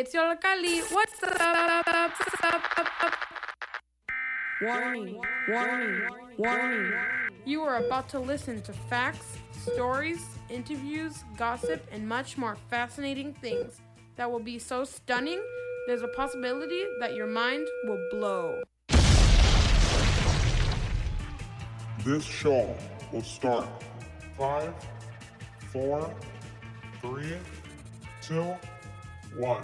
it's Yollocalli. What's up? Warning, warning, warning. You are about to listen to facts, stories, interviews, gossip, and much more fascinating things that will be so stunning, there's a possibility that your mind will blow. This show will start five, four, three, two, one.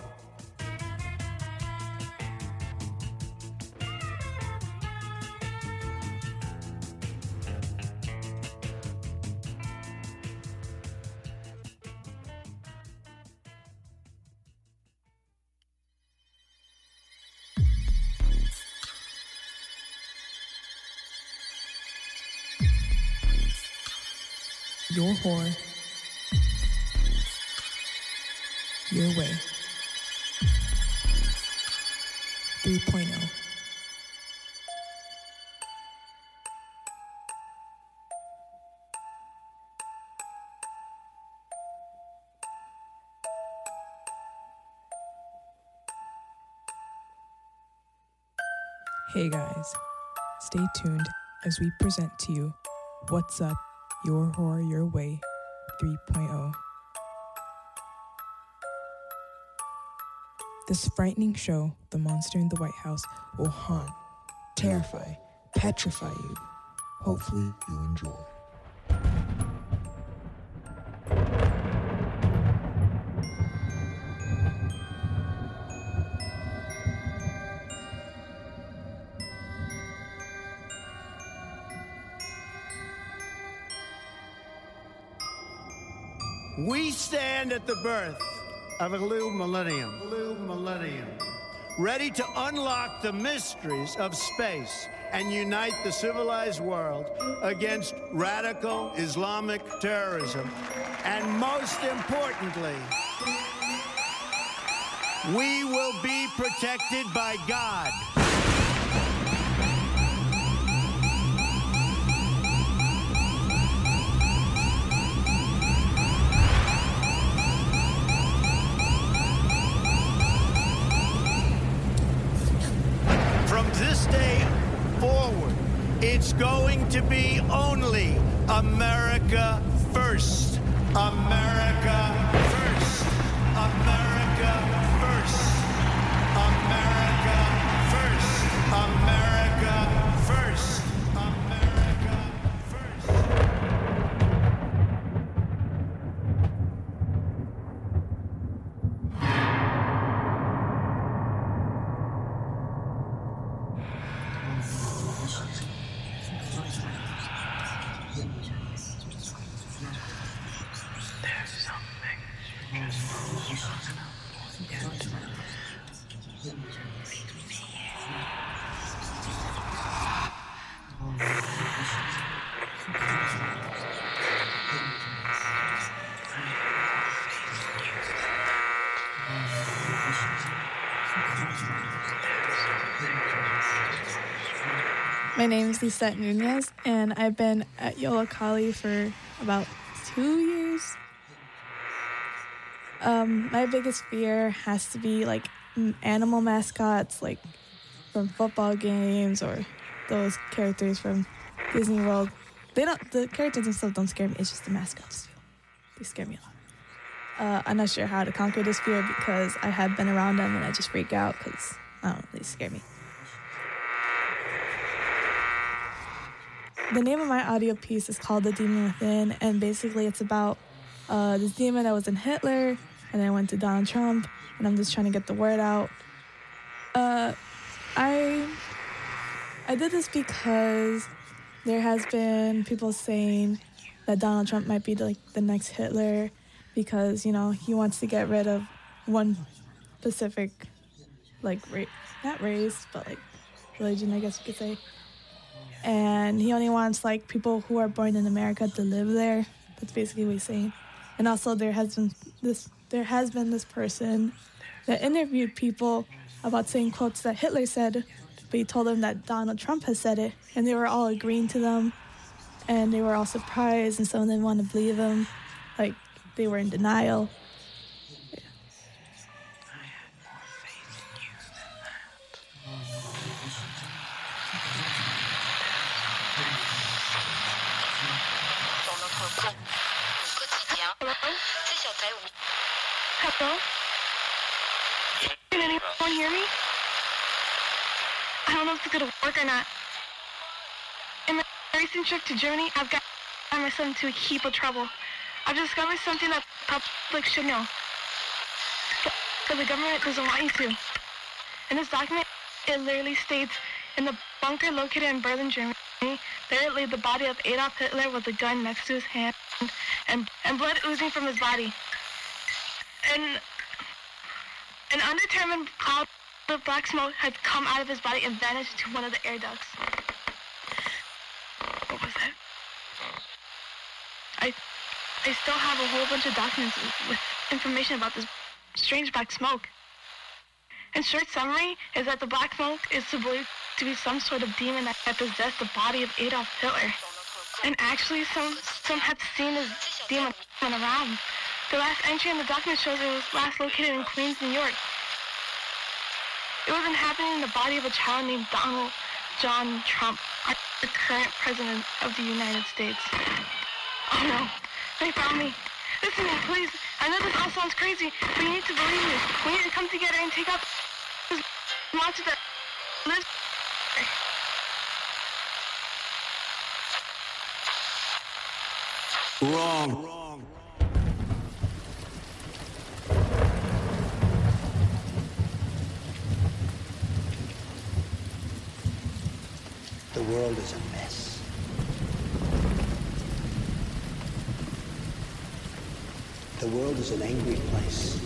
Stay tuned as we present to you What's Up, Your Horror Your Way 3.0. This frightening show, The Monster in the White House, will haunt, terrify, petrify you. Hopefully, you enjoy. The birth of a new millennium. Millennium. Ready to unlock the mysteries of space and unite the civilized world against radical Islamic terrorism. And most importantly, we will be protected by God. To be only America first. America My name is Lisette Nunez, and I've been at Yollocalli for about two years. Um, my biggest fear has to be like animal mascots, like from football games or those characters from Disney World. They don't. The characters themselves don't scare me. It's just the mascots. They scare me a lot. Uh, I'm not sure how to conquer this fear because I have been around them and I just freak out because I don't scare me. the name of my audio piece is called The Demon Within, and basically it's about uh, this demon that was in Hitler, and then went to Donald Trump, and I'm just trying to get the word out. Uh, I I did this because there has been people saying that Donald Trump might be like the next Hitler because you know he wants to get rid of one specific like not race but like religion I guess you could say and he only wants like people who are born in America to live there. That's basically what he's saying. And also there has been this there has been this person that interviewed people about saying quotes that Hitler said, but he told them that Donald Trump has said it, and they were all agreeing to them, and they were all surprised, and some of them want to believe him, like they were in denial. Hear me? I don't know if it's gonna work or not. In my recent trip to Germany, I've got myself into a heap of trouble. I've discovered something that the public should know. But the government doesn't want you to. In this document, it literally states, in the bunker located in Berlin, Germany, there lay the body of Adolf Hitler with a gun next to his hand and, and blood oozing from his body. And an undetermined cloud of black smoke had come out of his body and vanished to one of the air ducts. What was that? I, I still have a whole bunch of documents with information about this strange black smoke. In short summary, is that the black smoke is believed to be some sort of demon that, possessed the body of Adolf Hitler. And actually, some some have seen this demon around. The last entry in the document shows it was last located in Queens, New York. It was inhabiting the body of a child named Donald John Trump, the current president of the United States. Oh no, they found me. Listen to me, please. I know this all sounds crazy, but you need to believe me. We need to come together and take out this monster that lives. Wrong. The world is a mess. The world is an angry place.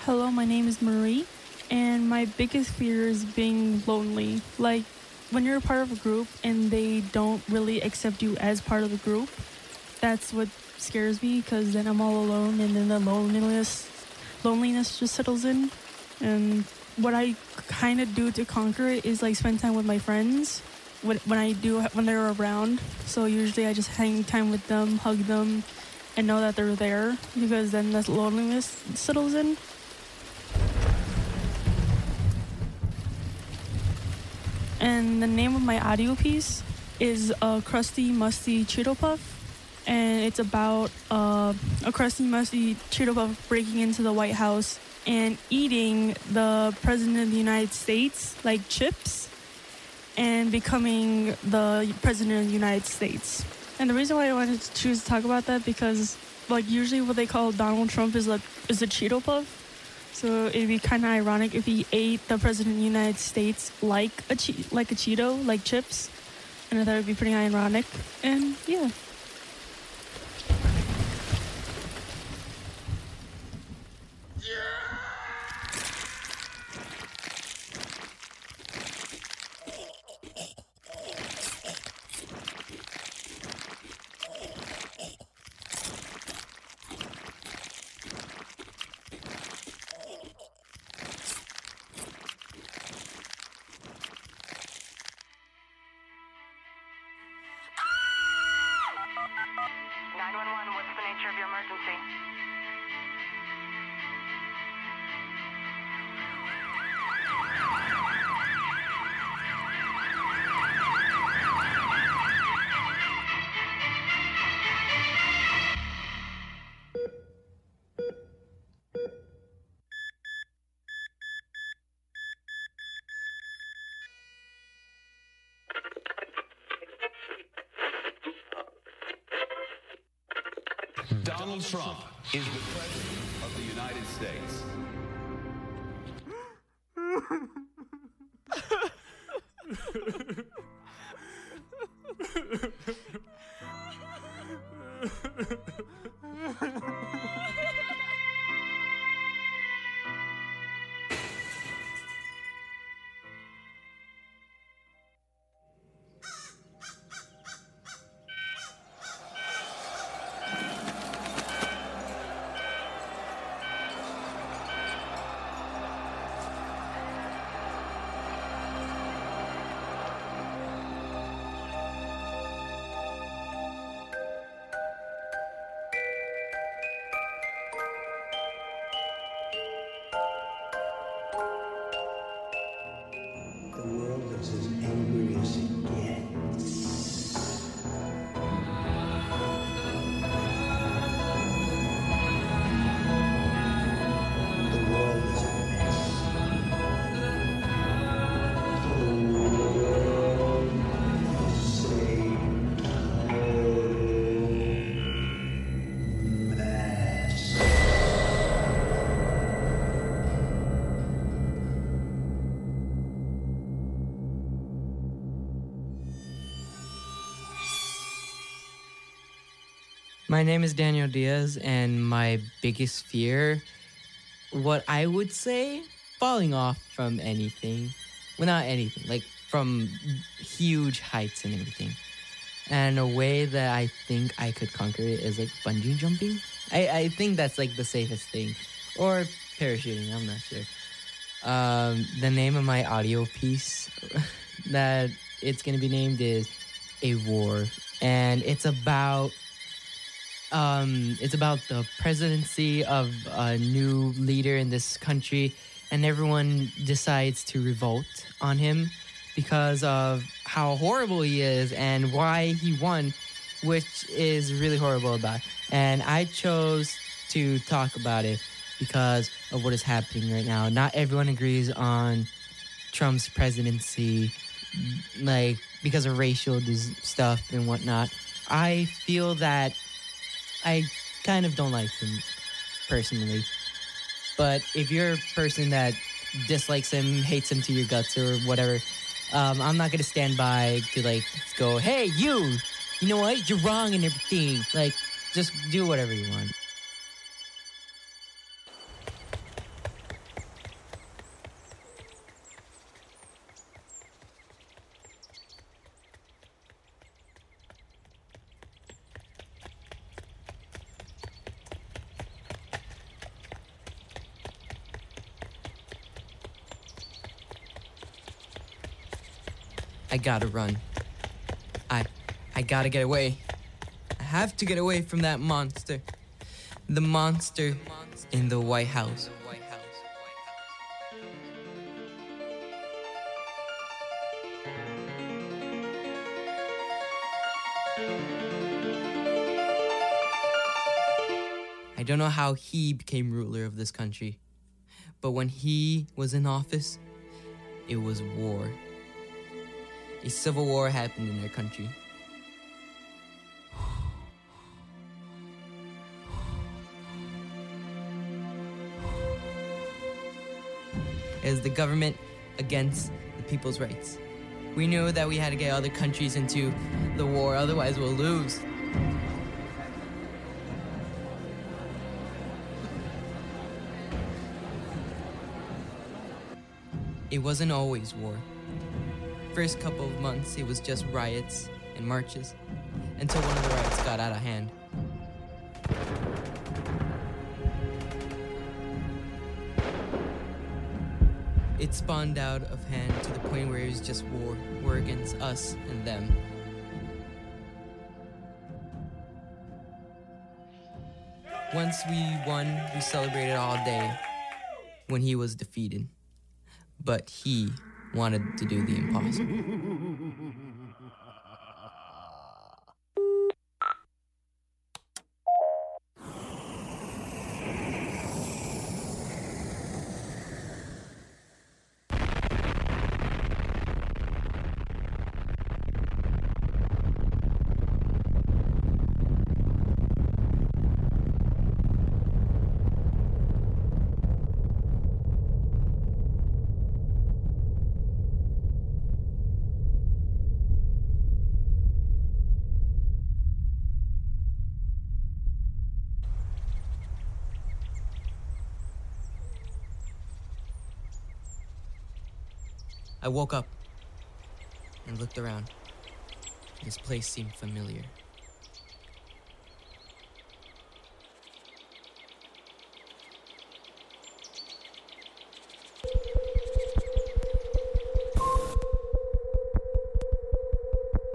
Hello, my name is Marie, and my biggest fear is being lonely. Like, when you're a part of a group and they don't really accept you as part of the group, that's what scares me because then I'm all alone and then the loneliness loneliness just settles in. And what I kind of do to conquer it is like spend time with my friends when, when I do when they're around. So usually I just hang time with them, hug them, and know that they're there because then that loneliness settles in. And the name of my audio piece is uh, a crusty, musty Cheeto Puff. And it's about uh, a crusty, musty Cheeto Puff breaking into the White House and eating the President of the United States, like chips, and becoming the President of the United States. And the reason why I wanted to choose to talk about that because, like, usually what they call Donald Trump is like is a Cheeto Puff. So it'd be kind of ironic if he ate the president of the United States like a che- like a Cheeto, like chips, and I thought it'd be pretty ironic. And yeah. Trump is the President of the United States. My name is Daniel Diaz, and my biggest fear, what I would say, falling off from anything. Well, not anything, like from huge heights and everything. And a way that I think I could conquer it is like bungee jumping. I, I think that's like the safest thing. Or parachuting, I'm not sure. Um, the name of my audio piece that it's gonna be named is A War. And it's about um, it's about the presidency of a new leader in this country, and everyone decides to revolt on him because of how horrible he is and why he won, which is really horrible about. And I chose to talk about it because of what is happening right now. Not everyone agrees on Trump's presidency, like because of racial stuff and whatnot. I feel that I kind of don't like him personally. But if you're a person that dislikes him, hates him to your guts or whatever, um, I'm not gonna stand by to like go, hey you, you know what? You're wrong and everything. Like, just do whatever you want. I gotta run. I I gotta get away. I have to get away from that monster. The monster in the White House. I don't know how he became ruler of this country, but when he was in office, it was war. A civil war happened in their country. Was the government against the people's rights. We knew that we had to get other countries into the war, otherwise, we'll lose. It wasn't always war. First couple of months, it was just riots and marches until one of the riots got out of hand. It spawned out of hand to the point where it was just war, war against us and them. Once we won, we celebrated all day when he was defeated. But he wanted to do the impossible. I woke up and looked around. This place seemed familiar.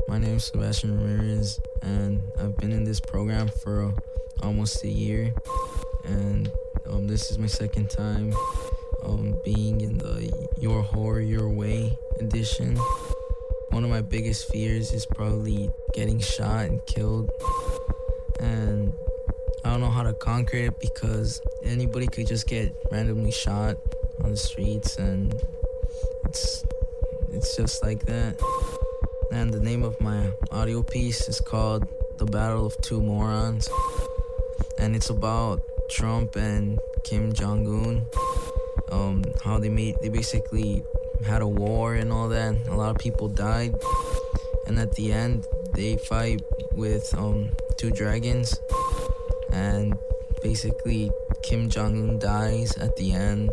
My name is Sebastian Ramirez, and I've been in this program for almost a year. And um, this is my second time um, being in the Your Horror Your Way edition. One of my biggest fears is probably getting shot and killed. And I don't know how to conquer it because anybody could just get randomly shot on the streets, and it's it's just like that. And the name of my audio piece is called The Battle of Two Morons. And it's about Trump and Kim Jong Un. Um, how they made they basically had a war and all that. A lot of people died. And at the end they fight with um two dragons and basically Kim Jong Un dies at the end.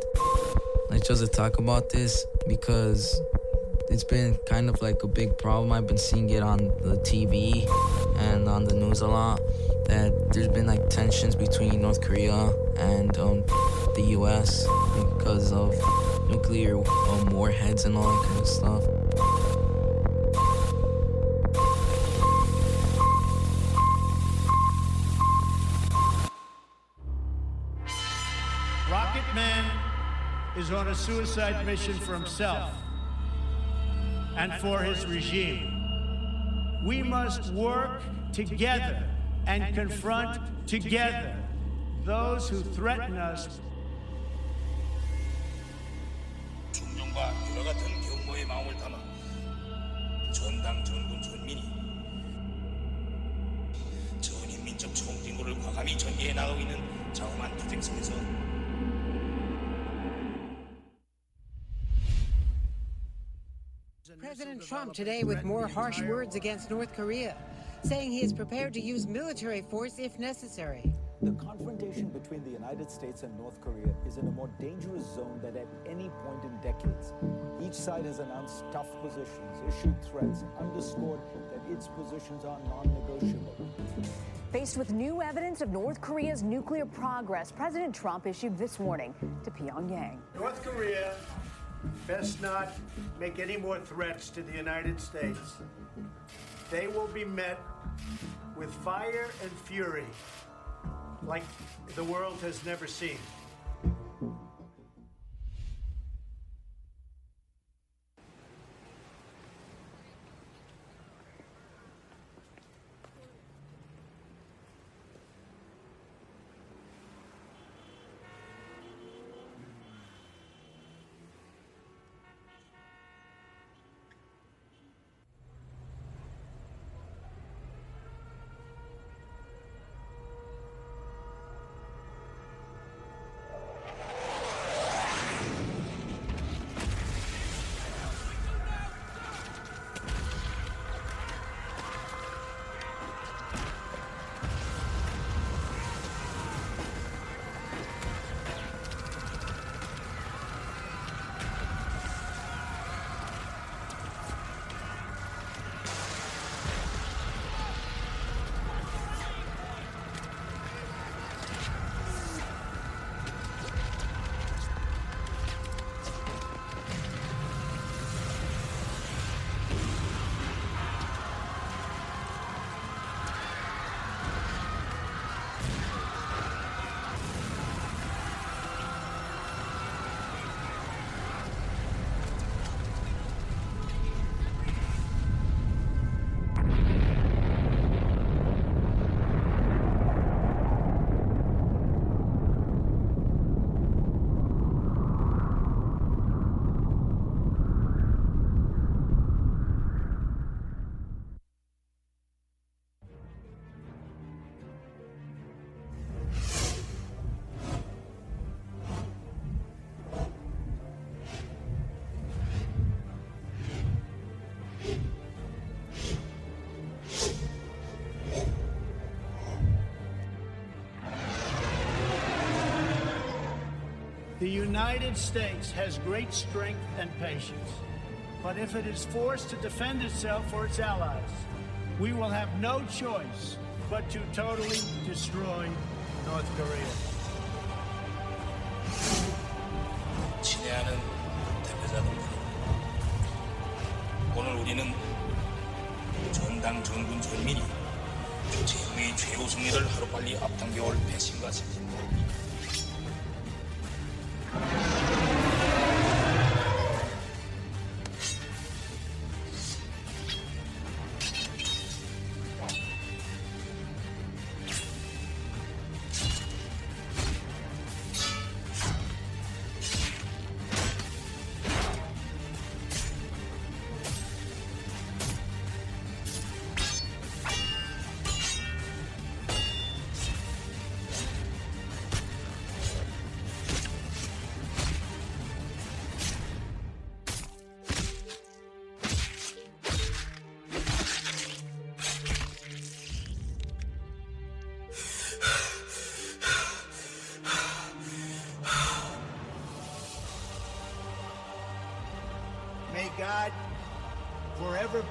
I chose to talk about this because it's been kind of like a big problem. I've been seeing it on the TV and on the news a lot that there's been like tensions between North Korea and um, the U.S. because of nuclear um, warheads and all that kind of stuff. Rocket Man is on a suicide mission for himself and for his regime. We must work together and confront together those who threaten us. 전당 전군 전민이 전인민족 총진고를 과감히 전개해 나가고 있는 자엄한 투쟁 속에서 President Trump today with more harsh words against North Korea, saying he is prepared to use military force if necessary. The confrontation between the United States and North Korea is in a more dangerous zone than at any point in decades. Each side has announced tough positions, issued threats, and underscored that its positions are non negotiable. Faced with new evidence of North Korea's nuclear progress, President Trump issued this warning to Pyongyang. North Korea best not make any more threats to the United States. They will be met with fire and fury like the world has never seen. United States has great strength and patience. But if it is forced to defend itself or its allies, we will have no choice but to totally destroy North Korea. 친애하는 대표자들입니다. 오늘 우리는 전당 전군 전민이 최후의 최후 승리를 하루빨리 앞당겨올 배신과 책임을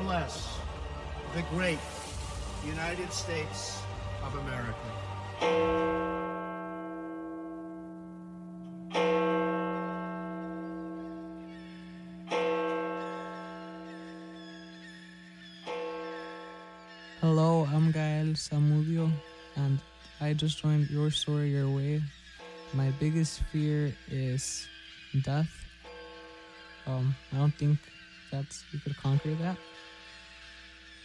Bless the great United States of America. Hello, I'm Gael Samudio, and I just joined Your Story Your Way. My biggest fear is death. Um, I don't think that you could conquer that.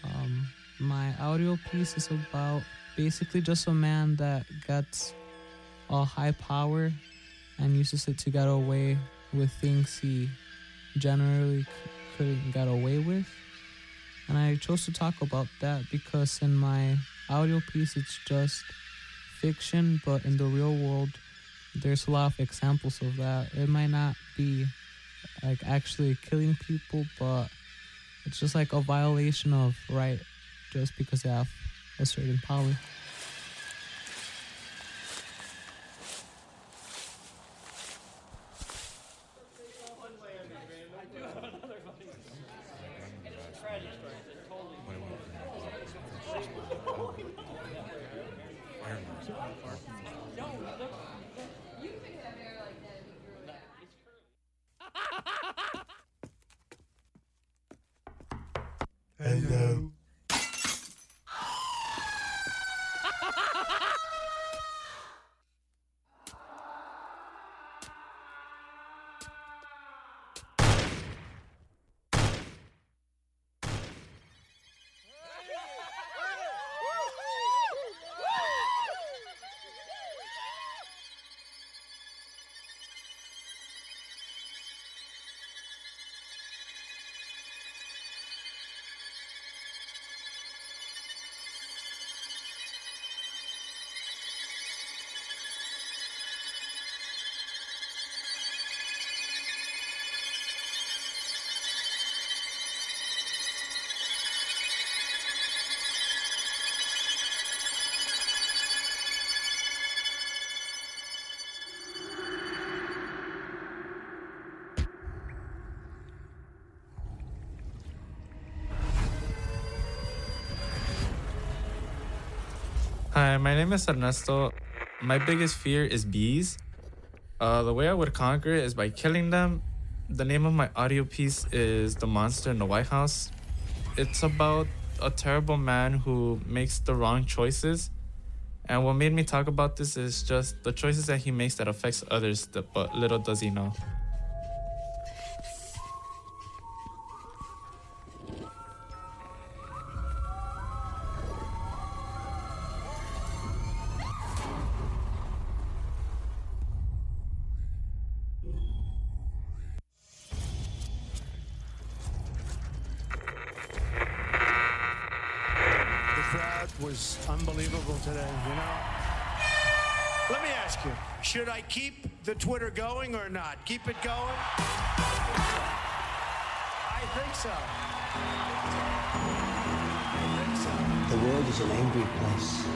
Um, my audio piece is about basically just a man that gets a high power and uses it to get away with things he generally couldn't get away with. And I chose to talk about that because in my audio piece, it's just fiction, but in the real world, there's a lot of examples of that. It might not be like actually killing people, but it's just like a violation of right just because they have a certain power. Hello. My name is Ernesto. My biggest fear is bees. Uh, the way I would conquer it is by killing them. The name of my audio piece is The Monster in the White House. It's about a terrible man who makes the wrong choices. And what made me talk about this is just the choices that he makes that affects others, but little does he know. Twitter or not? Keep it going? I think so. The world is an angry place.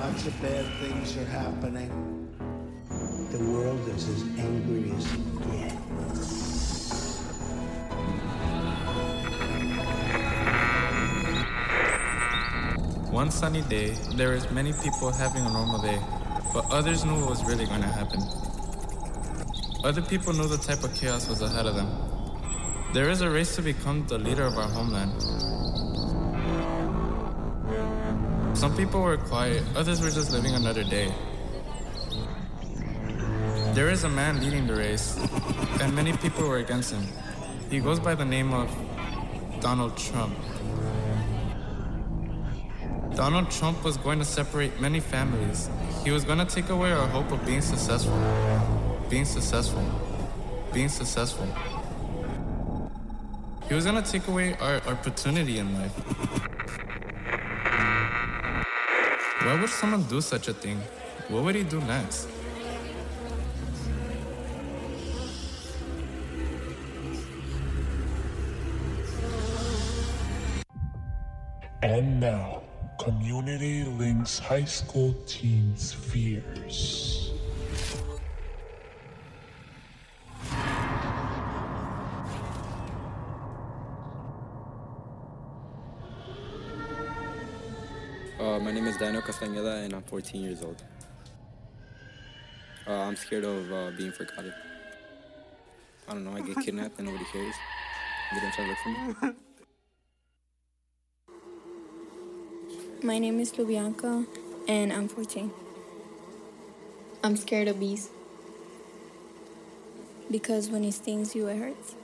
Lots of bad things are happening. The world is as angry as it gets. One sunny day, there was many people having a normal day, but others knew what was really going to happen. Other people knew the type of chaos was ahead of them. There is a race to become the leader of our homeland. Some people were quiet, others were just living another day. There is a man leading the race, and many people were against him. He goes by the name of Donald Trump. Donald Trump was going to separate many families. He was going to take away our hope of being successful. Being successful. Being successful. He was to take away our opportunity in life. Why would someone do such a thing? What would he do next? And now, Community Links High School Teens Fears. Daniel Castañeda and I'm 14 years old. Uh, I'm scared of uh, being forgotten. I don't know, I get kidnapped and nobody cares. They don't try to look for me. My name is Lubianca and I'm 14. I'm scared of bees. Because when it stings you, it hurts.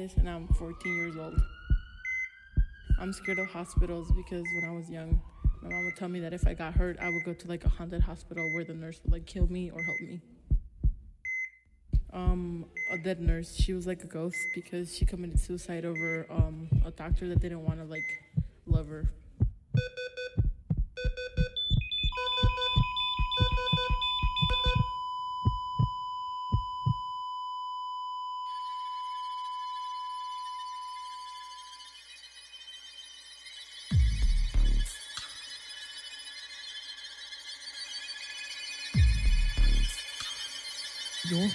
And I'm 14 years old. I'm scared of hospitals because when I was young, my mom would tell me that if I got hurt, I would go to like a haunted hospital where the nurse would like kill me or help me. Um, a dead nurse, she was like a ghost because she committed suicide over um, a doctor that didn't want to like love her.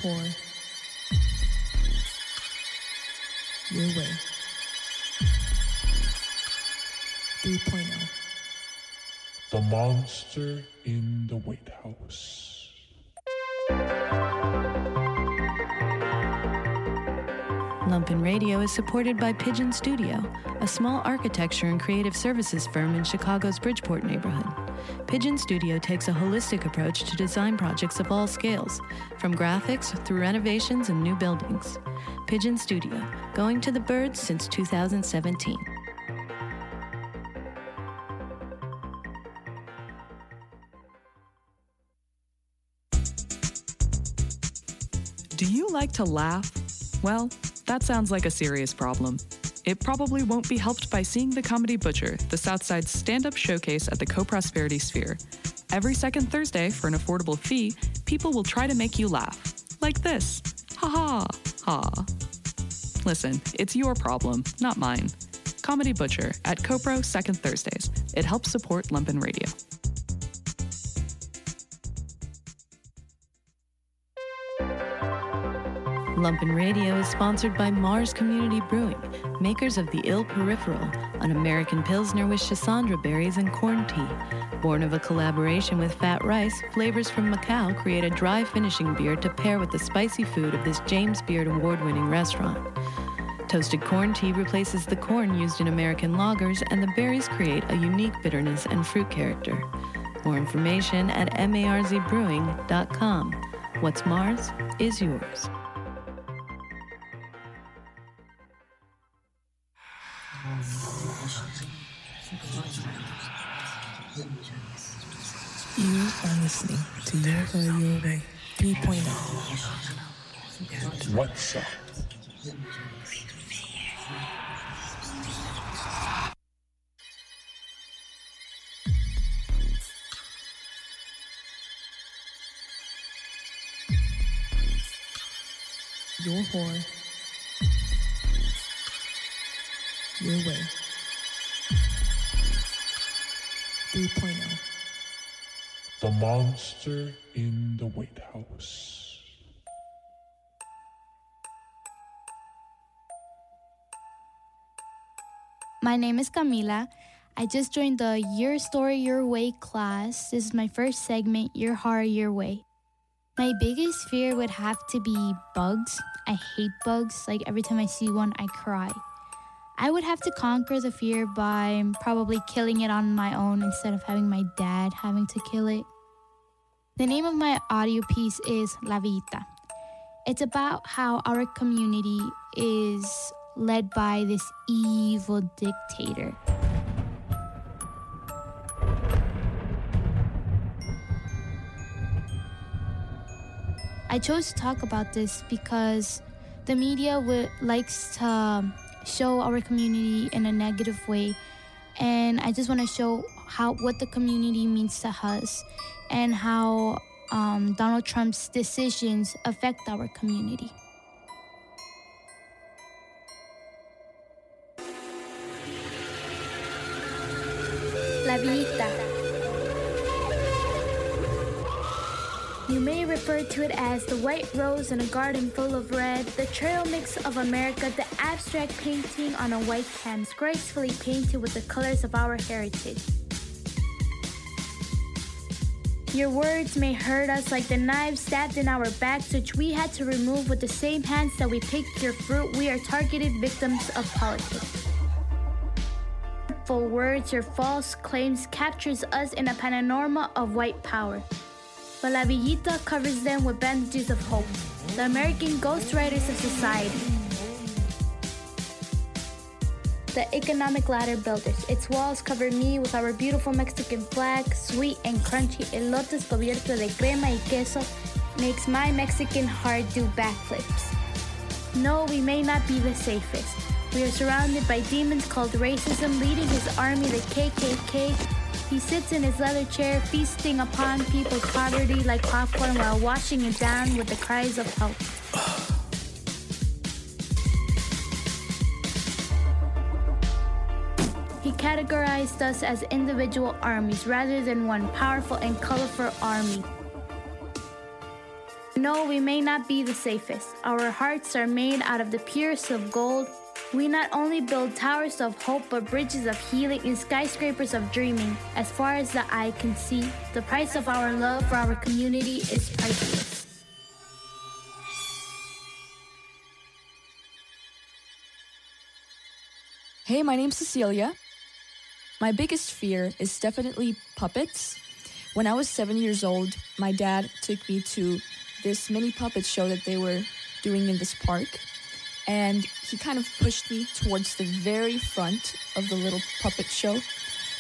Your. Your way. oh. 3.0. The monster in the White House. Lumpen Radio is supported by Pigeon Studio, a small architecture and creative services firm in Chicago's Bridgeport neighborhood. Pigeon Studio takes a holistic approach to design projects of all scales, from graphics through renovations and new buildings. Pigeon Studio, going to the birds since 2017. Do you like to laugh? Well, that sounds like a serious problem. It probably won't be helped by seeing The Comedy Butcher, the Southside's stand up showcase at the Co Prosperity Sphere. Every second Thursday, for an affordable fee, people will try to make you laugh. Like this. Ha ha ha. Listen, it's your problem, not mine. Comedy Butcher at CoPro Second Thursdays. It helps support Lumpen Radio. Lumpen Radio is sponsored by Marz Community Brewing, makers of the Ill Peripheral, an American Pilsner with schisandra berries and corn tea. Born of a collaboration with Fat Rice, flavors from Macau create a dry finishing beer to pair with the spicy food of this James Beard award winning restaurant. Toasted corn tea replaces the corn used in American lagers, and the berries create a unique bitterness and fruit character. More information at marzbrewing.com. What's Marz is yours. Are listening to Yoga oh. 3.0. What's up? Your horror. Your way. oh. 3.0. The monster in the White House. My name is Camila. I just joined the Your Story Your Way class. This is my first segment, Your Horror Your Way. My biggest fear would have to be bugs. I hate bugs. Like every time I see one, I cry. I would have to conquer the fear by probably killing it on my own instead of having my dad having to kill it. The name of my audio piece is La Villita. It's about how our community is led by this evil dictator. I chose to talk about this because the media would, likes to show our community in a negative way, and I just want to show how what the community means to us and how um, Donald Trump's decisions affect our community. La Villita. You may refer to it as the white rose in a garden full of red, the trail mix of America, the abstract painting on a white canvas gracefully painted with the colors of our heritage. Your words may hurt us like the knives stabbed in our backs, which we had to remove with the same hands that we picked your fruit. We are targeted victims of politics. Full words, your false claims captures us in a panorama of white power. But La Villita covers them with bandages of hope, the American ghostwriters of society. The economic ladder builders. Its walls cover me with our beautiful Mexican flag, sweet and crunchy elotes cubierto de crema y queso makes my Mexican heart do backflips. No, we may not be the safest. We are surrounded by demons called racism, leading his army, the KKK. He sits in his leather chair, feasting upon people's poverty like popcorn while washing it down with the cries of help. Categorized us as individual armies rather than one powerful and colorful army. No, we may not be the safest. Our hearts are made out of the purest of gold. We not only build towers of hope, but bridges of healing and skyscrapers of dreaming. As far as the eye can see, the price of our love for our community is priceless. Hey, my name's Cecilia. My biggest fear is definitely puppets. When I was seven years old, my dad took me to this mini puppet show that they were doing in this park. And he kind of pushed me towards the very front of the little puppet show.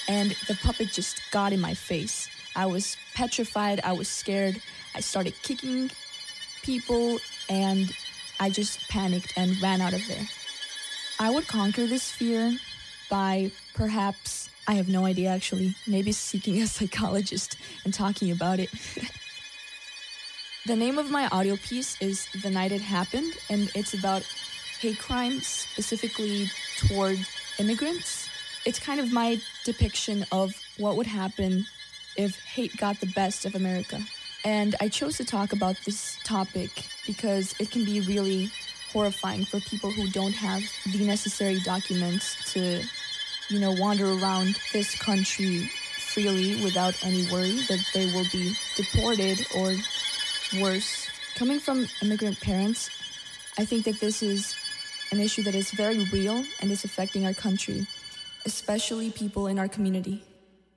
And the puppet just got in my face. I was petrified. I was scared. I started kicking people and I just panicked and ran out of there. I would conquer this fear by perhaps, I have no idea actually, maybe seeking a psychologist and talking about it. the name of my audio piece is The Night It Happened, and it's about hate crimes, specifically toward immigrants. It's kind of my depiction of what would happen if hate got the best of America. And I chose to talk about this topic because it can be really horrifying for people who don't have the necessary documents to, you know, wander around this country freely without any worry that they will be deported or worse. Coming from immigrant parents, I think that this is an issue that is very real and is affecting our country, especially people in our community.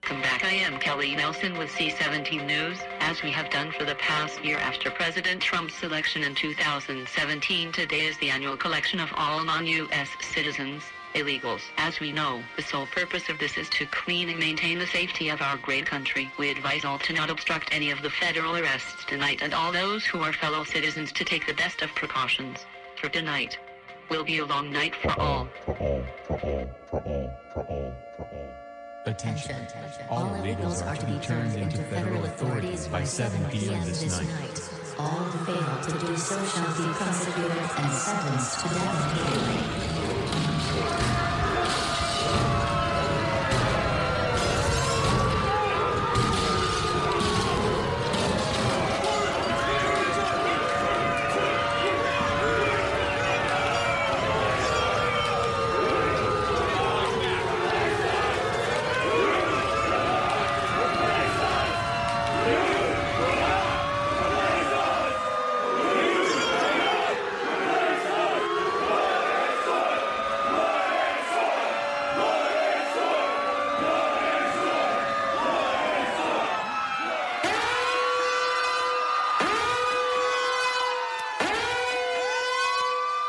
Welcome back. I am Kelly Nelson with C17 News. As we have done for the past year after President Trump's election in 2017, today is the annual collection of all non-U.S. citizens, illegals. As we know, the sole purpose of this is to clean and maintain the safety of our great country. We advise all to not obstruct any of the federal arrests tonight and all those who are fellow citizens to take the best of precautions. For tonight will be a long night for all. For all, for all, for all, for all, for all. Attention. All illegals are to be turned into federal authorities by 7 p.m. this night. All who fail to do so shall be prosecuted and sentenced to death.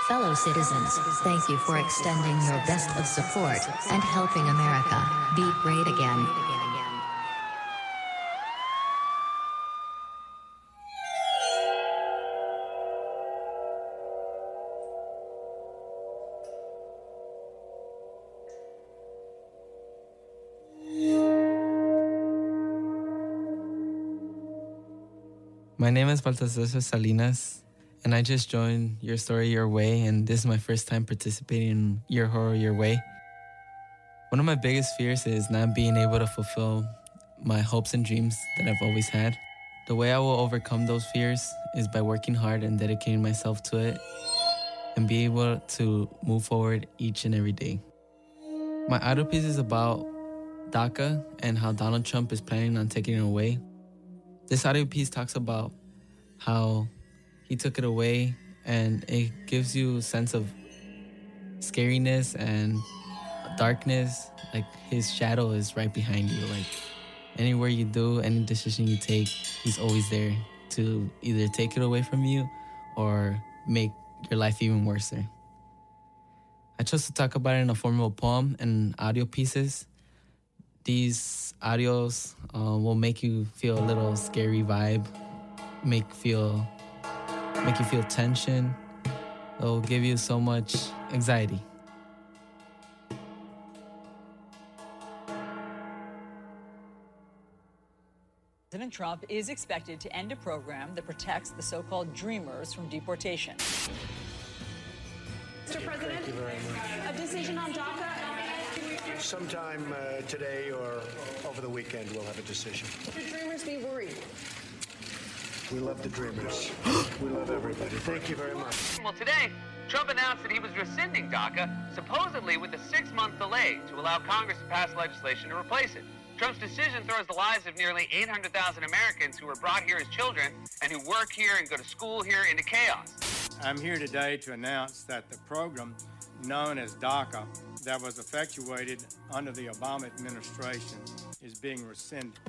Fellow citizens, thank you for extending your best of support and helping America be great again. My name is Baltasar Salinas, and I just joined Your Story Your Way, and this is my first time participating in Your Horror Your Way. One of my biggest fears is not being able to fulfill my hopes and dreams that I've always had. The way I will overcome those fears is by working hard and dedicating myself to it and be able to move forward each and every day. My audio piece is about DACA and how Donald Trump is planning on taking it away. This audio piece talks about how he took it away and it gives you a sense of scariness and darkness. Like his shadow is right behind you. Like anywhere you do, any decision you take, he's always there to either take it away from you or make your life even worse. I chose to talk about it in a form of a poem and audio pieces. These audios uh, will make you feel a little scary vibe, make feel make you feel tension. It'll give you so much anxiety. President Trump is expected to end a program that protects the so called dreamers from deportation. Mr. President, a decision on DACA? Sometime uh, today or over the weekend, we'll have a decision. Should dreamers be worried? We love the dreamers. we love everybody. Thank you very much. Well, today, Trump announced that he was rescinding DACA, supposedly with a six month delay to allow Congress to pass legislation to replace it. Trump's decision throws the lives of nearly 800,000 Americans who were brought here as children and who work here and go to school here into chaos. I'm here today to announce that the program known as DACA that was effectuated under the Obama administration is being rescinded.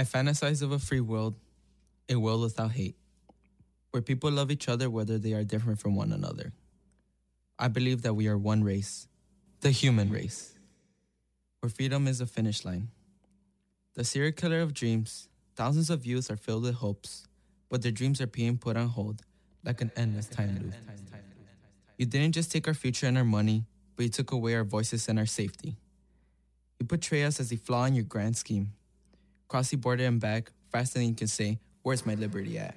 I fantasize of a free world, a world without hate, where people love each other whether they are different from one another. I believe that we are one race, the human race, where freedom is a finish line. The serial killer of dreams, thousands of youths are filled with hopes, but their dreams are being put on hold like an endless time loop. You didn't just take our future and our money, but you took away our voices and our safety. You portray us as a flaw in your grand scheme. Cross the border and back faster than you can say, Where's my liberty at?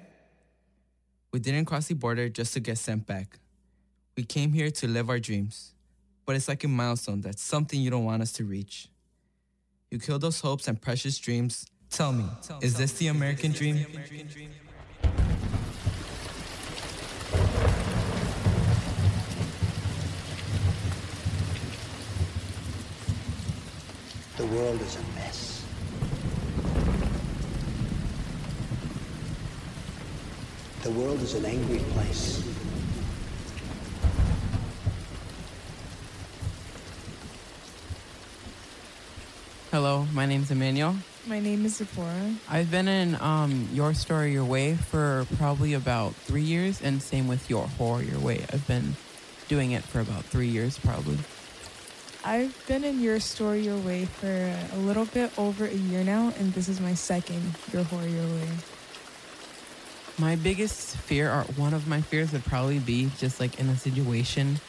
We didn't cross the border just to get sent back. We came here to live our dreams, but it's like a milestone that's something you don't want us to reach. You kill those hopes and precious dreams. Tell me, is this the American dream? The world is a mess. The world is an angry place. Hello, my name's Emmanuel. My name is Sephora. I've been in um, Your Story Your Way for probably about three years, and same with Your Horror Your Way. I've been doing it for about three years, probably. I've been in Your Story Your Way for a little bit over a year now, and this is my second Your Horror Your Way. My biggest fear, or one of my fears, would probably be just like in a situation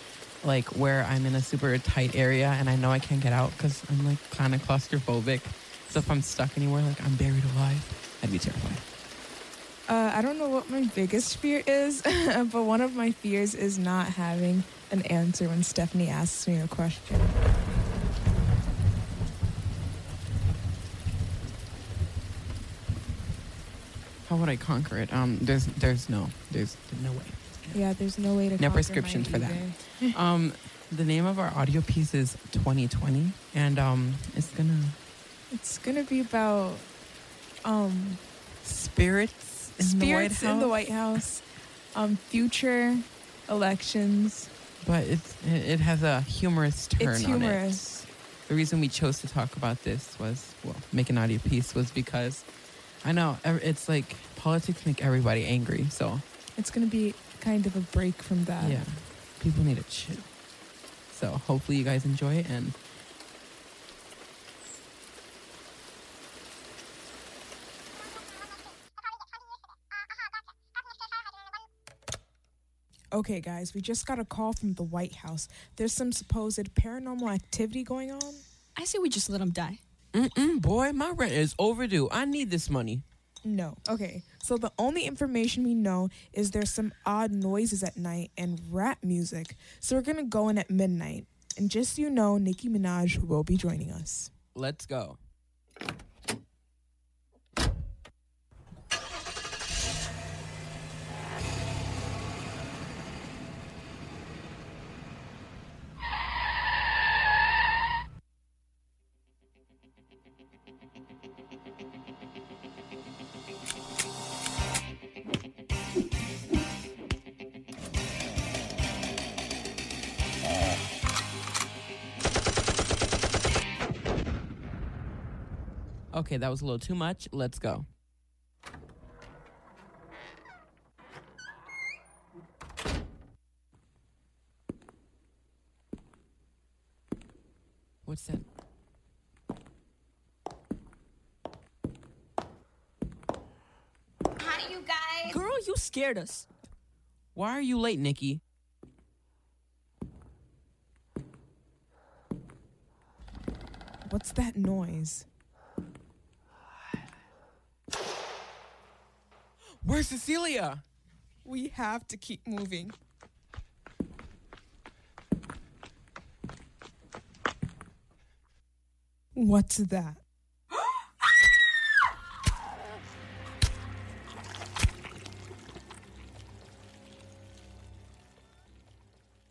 like where I'm in a super tight area and I know I can't get out because I'm like kind of claustrophobic. So if I'm stuck anywhere, like I'm buried alive, I'd be terrified. Uh, I don't know what my biggest fear is, but one of my fears is not having an answer when Stephanie asks me a question. How would I conquer it? Um, there's, there's no, there's no way. Yeah, there's no way to No prescriptions for that. Um, the name of our audio piece is 2020, and um, it's gonna It's gonna be about um spirits in the White spirits in the White House, um, future elections. but it's it it has a humorous turn It's on it. humorous. The reason we chose to talk about this was well, make an audio piece was because I know. It's like politics make everybody angry. So it's going to be kind of a break from that. Yeah. People need a chill. So hopefully you guys enjoy it and. Okay, guys, we just got a call from the White House. There's some supposed paranormal activity going on. I say we just let them die. Mm-mm, boy, my rent is overdue. I need this money. No. Okay, so the only information we know is there's some odd noises at night and rap music. So we're gonna go in at midnight. And just so you know, Nicki Minaj will be joining us. Let's go. That was a little too much. Let's go. What's that? Hi, you guys. Girl, you scared us. Why are you late, Nicki? What's that noise? Where's Cecilia? We have to keep moving. What's that?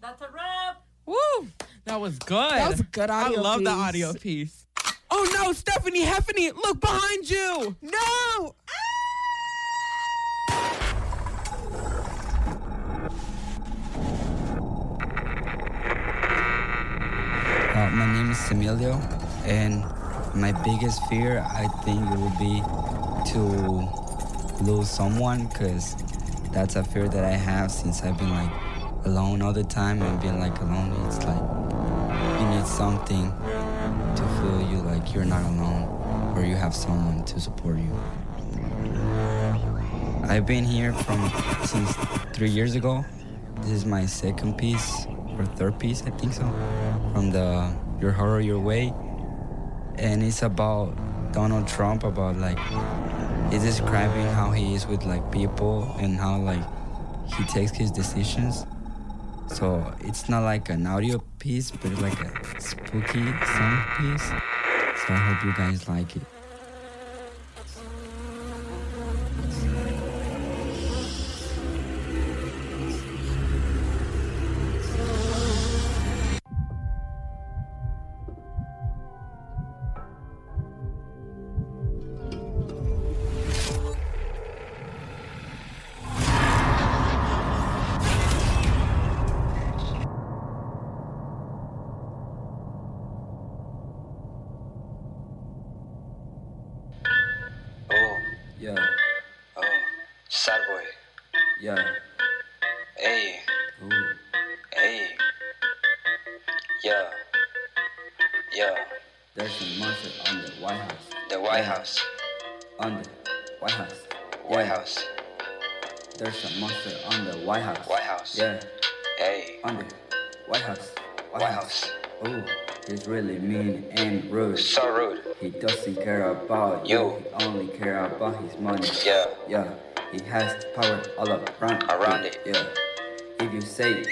That's a wrap. Woo! That was good. That was a good audio I love the audio piece. Oh no, Stephanie Heffany, look behind you! No! Is Emilio, and my biggest fear, I think, it would be to lose someone, because that's a fear that I have since I've been like alone all the time, and being like alone, it's like you need something to feel you like you're not alone, or you have someone to support you. I've been here from since three years ago. This is my second piece or third piece, I think so, from the Your Horror Your Way, and it's about Donald Trump. About like he's describing how he is with like people and how like he takes his decisions. So it's not like an audio piece, but like a spooky sound piece. So I hope you guys like it. Doesn't care about You. He only care about his money. Yeah. Yeah. He has power all around. Around it. Yeah. If you say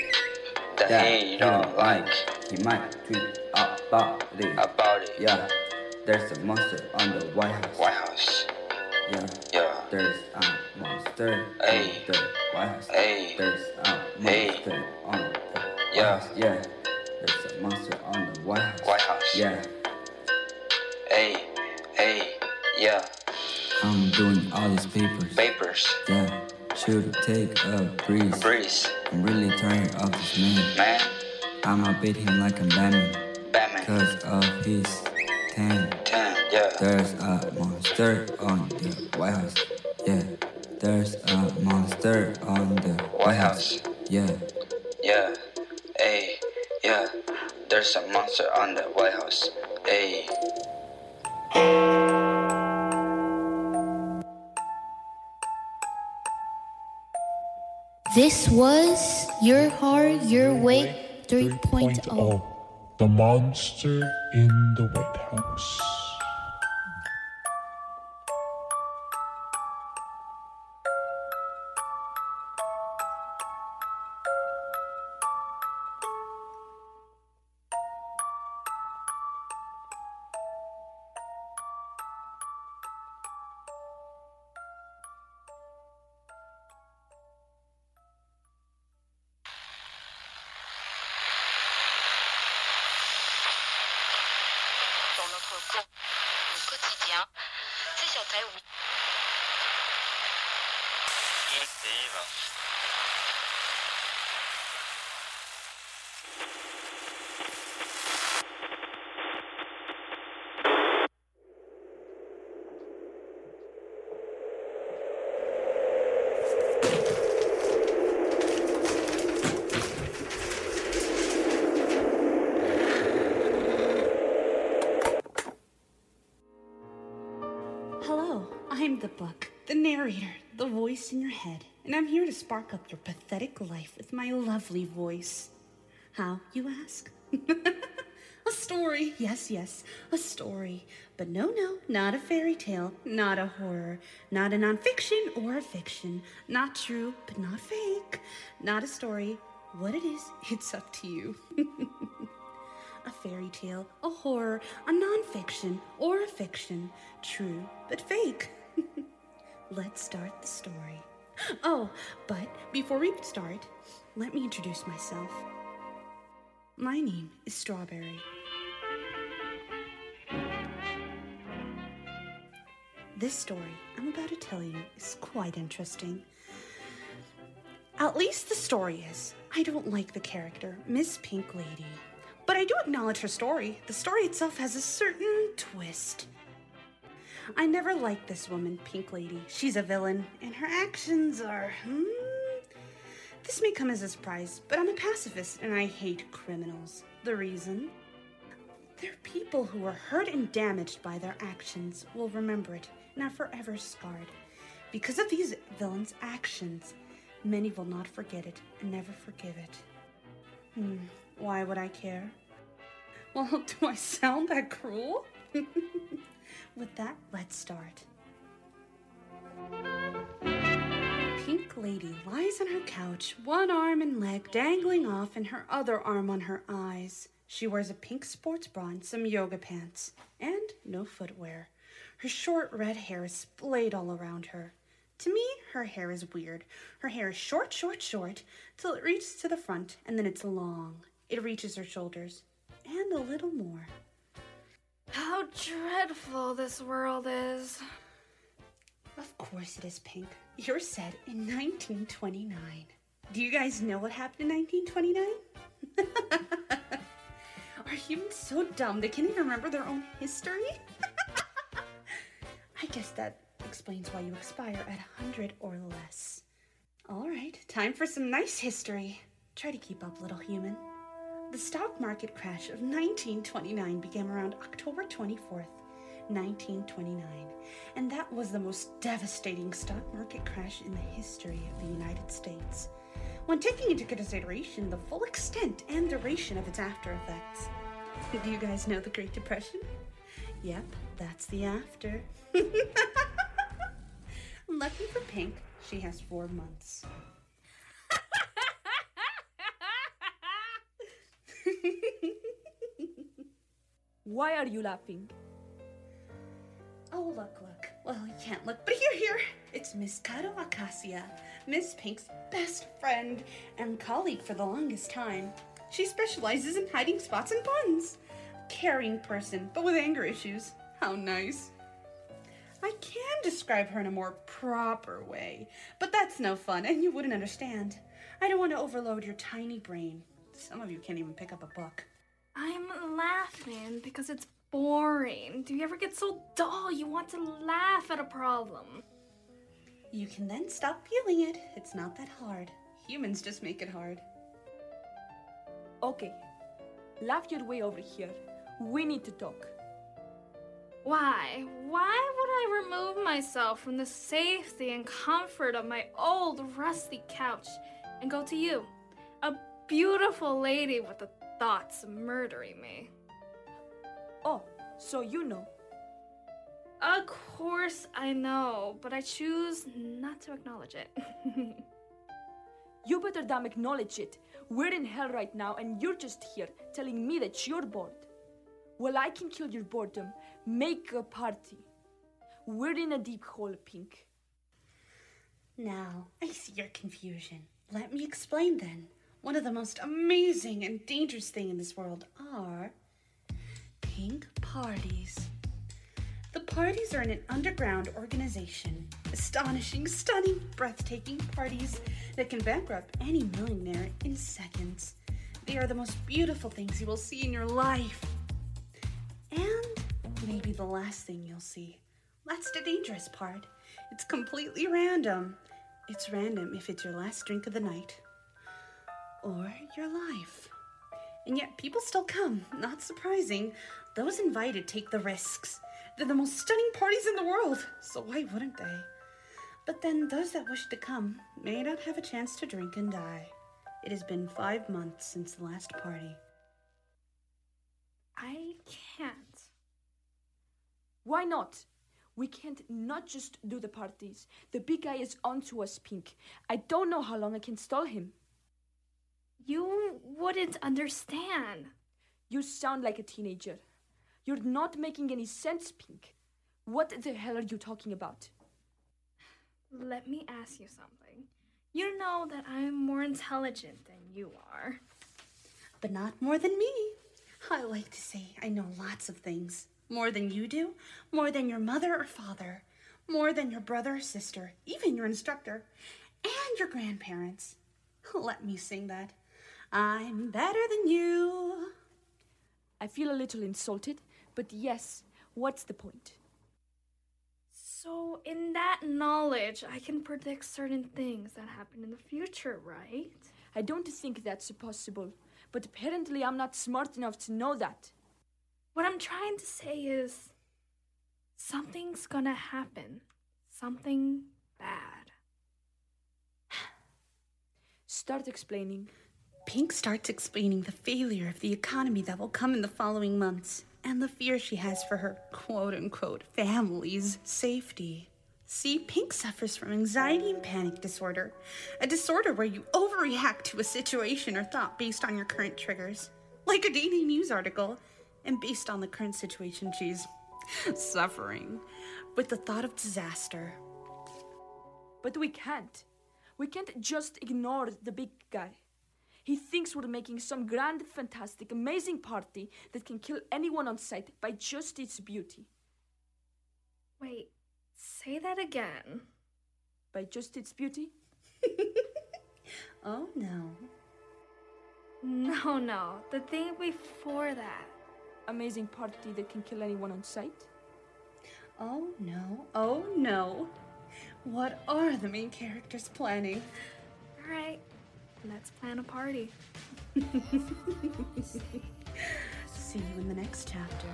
That he don't like he might tweet about it. about it. Yeah. There's a monster on the White House. White House. Yeah. Yeah. There's a monster Hey. on the White House. Hey. There's a Hey. monster on the White Yeah. House. Yeah. There's a monster on the White House. White House. Yeah. Hey, hey. Yeah. I'm doing all these papers. Papers. Yeah. Should take a breeze. Breeze. I'm really tired of this man. Man. I'ma beat him like a Batman. Batman. Cause of his tan. Ten. Yeah. There's a monster on the White House. Yeah. There's a monster on the White House. Yeah. Yeah. Hey. Yeah. There's a monster on the White House. Hey. This was Your Horror, Your Way oh. 3.0. The monster in the White House. Spark up your pathetic life with my lovely voice. How, you ask? a story, yes, yes, a story. But no, no, not a fairy tale, not a horror, not a nonfiction or a fiction, not true, but not fake, not a story. What it is, it's up to you. a fairy tale, a horror, a nonfiction, or a fiction. True, but fake. Let's start the story. Oh, but before we start, let me introduce myself. My name is Strawberry. This story I'm about to tell you is quite interesting. At least the story is. I don't like the character, Miss Pink Lady. But I do acknowledge her story. The story itself has a certain twist. I never liked this woman, Pink Lady. She's a villain, and her actions are. Hmm? This may come as a surprise, but I'm a pacifist and I hate criminals. The reason? There are people who are hurt and damaged by their actions will remember it and are forever scarred. Because of these villains' actions, many will not forget it and never forgive it. Hmm, why would I care? Well, do I sound that cruel? With that, let's start. Pink Lady lies on her couch, one arm and leg dangling off, and her other arm on her eyes. She wears a pink sports bra and some yoga pants, and no footwear. Her short red hair is splayed all around her. To me, her hair is weird. Her hair is short, short, short, till it reaches to the front, and then it's long. It reaches her shoulders, and a little more. How dreadful this world is. Of course it is pink. You're set in 1929. Do you guys know what happened in 1929? Are humans so dumb they can't even remember their own history? I guess that explains why you expire at 100 or less. All right, time for some nice history. Try to keep up, little human. The stock market crash of 1929 began around October 24th, 1929, and that was the most devastating stock market crash in the history of the United States. When taking into consideration the full extent and duration of its after effects. Do you guys know the Great Depression? Yep, that's the after. Lucky for Pink, she has four months. Why are you laughing? Oh, look, look. Well, you can't look, but here, here. It's Miss Caro Acacia, Miss Pink's best friend and colleague for the longest time. She specializes in hiding spots and buns. Caring person, but with anger issues. How nice. I can describe her in a more proper way, but that's no fun, and you wouldn't understand. I don't want to overload your tiny brain. Some of you can't even pick up a book. I'm laughing because it's boring. Do you ever get so dull you want to laugh at a problem? You can then stop feeling it. It's not that hard. Humans just make it hard. Okay, laugh your way over here. We need to talk. Why? Why would I remove myself from the safety and comfort of my old rusty couch and go to you. A beautiful lady with the thoughts of murdering me. Oh, so you know. Of course I know, but I choose not to acknowledge it. You better damn acknowledge it. We're in hell right now, and you're just here telling me that you're bored. Well, I can kill your boredom. Make a party. We're in a deep hole, Pink. Now, I see your confusion. Let me explain then. One of the most amazing and dangerous thing in this world are pink parties. The parties are in an underground organization. Astonishing, stunning, breathtaking parties that can bankrupt any millionaire in seconds. They are the most beautiful things you will see in your life. And maybe the last thing you'll see. That's the dangerous part. It's completely random. It's random if it's your last drink of the night or your life. And yet people still come. Not surprising. Those invited take the risks. They're the most stunning parties in the world, so why wouldn't they? But then those that wish to come may not have a chance to drink and die. It has been five months since the last party. I can't. Why not? We can't not just do the parties. The big guy is onto us, Pink. I don't know how long I can stall him. You wouldn't understand. You sound like a teenager. You're not making any sense, Pink. What the hell are you talking about? Let me ask you something. You know that I'm more intelligent than you are. But not more than me. I like to say I know lots of things. More than you do, more than your mother or father, more than your brother or sister, even your instructor, and your grandparents. Let me sing that. I'm better than you. I feel a little insulted, but yes, what's the point? So, in that knowledge, I can predict certain things that happen in the future, right? I don't think that's possible, but apparently I'm not smart enough to know that. What I'm trying to say is something's gonna happen. Something bad. Start explaining. Pink starts explaining the failure of the economy that will come in the following months and the fear she has for her quote unquote family's safety. See, Pink suffers from anxiety and panic disorder, a disorder where you overreact to a situation or thought based on your current triggers, like a daily news article, and based on the current situation she's suffering, with the thought of disaster. But we can't. We can't just ignore the big guy. He thinks we're making some grand, fantastic, amazing party that can kill anyone on sight by just its beauty. Wait, say that again. By just its beauty? oh no. No, no, the thing before that. Amazing party that can kill anyone on sight? Oh no, oh no. What are the main characters planning? Alright, let's plan a party. See you in the next chapter.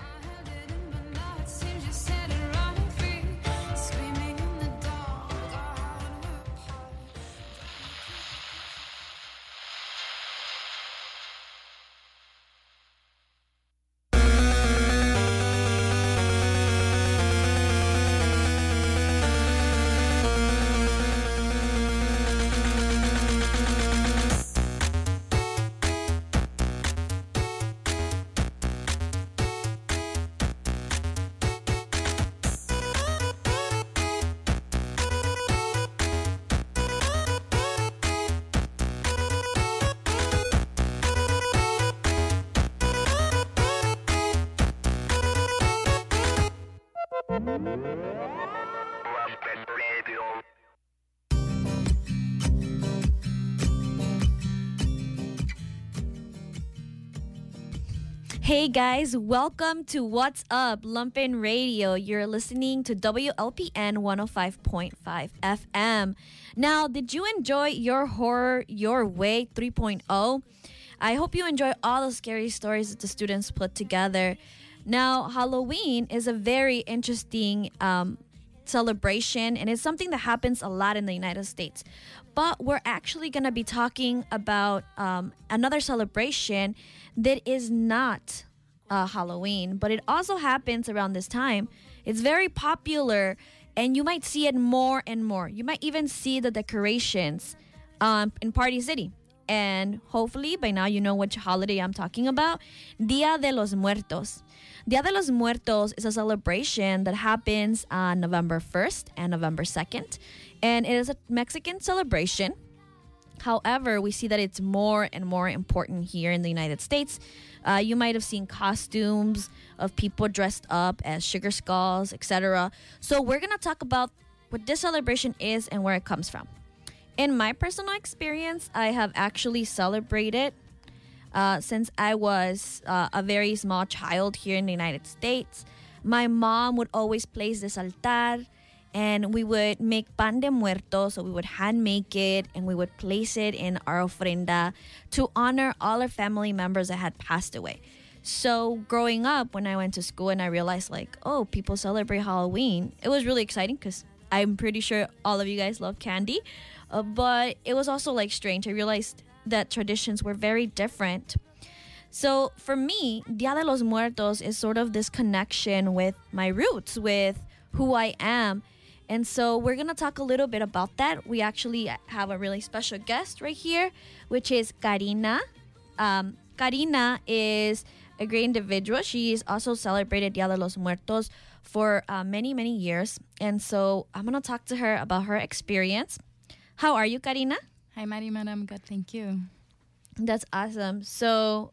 Hey guys, welcome to What's Up Lumpen Radio. You're listening to WLPN 105.5 FM. Now, did you enjoy your horror your way 3.0? I hope you enjoy all the scary stories that the students put together. Now, Halloween is a very interesting um, celebration, and it's something that happens a lot in the United States. But we're actually going to be talking about um, another celebration that is not uh, Halloween, but it also happens around this time. It's very popular, and you might see it more and more. You might even see the decorations um, in Party City. And hopefully by now you know which holiday I'm talking about Dia de los Muertos. Dia de los Muertos is a celebration that happens on November 1st and November 2nd. And it is a Mexican celebration. However, we see that it's more and more important here in the United States. Uh, you might have seen costumes of people dressed up as sugar skulls, etc. So, we're going to talk about what this celebration is and where it comes from. In my personal experience, I have actually celebrated uh, since I was uh, a very small child here in the United States. My mom would always place this altar and we would make pan de muerto, so we would hand make it and we would place it in our ofrenda to honor all our family members that had passed away. So growing up, when I went to school and I realized like, oh, people celebrate Halloween, it was really exciting because I'm pretty sure all of you guys love candy, uh, but it was also like strange. I realized that traditions were very different. So for me, Dia de los Muertos is sort of this connection with my roots, with who I am. And so we're going to talk a little bit about that. We actually have a really special guest right here, which is Karina. Um, Karina is a great individual. She is also celebrated Dia de los Muertos for uh, many, many years. And so I'm going to talk to her about her experience. How are you, Karina? Hi, Maddie, madam. Good, thank you. That's awesome. So,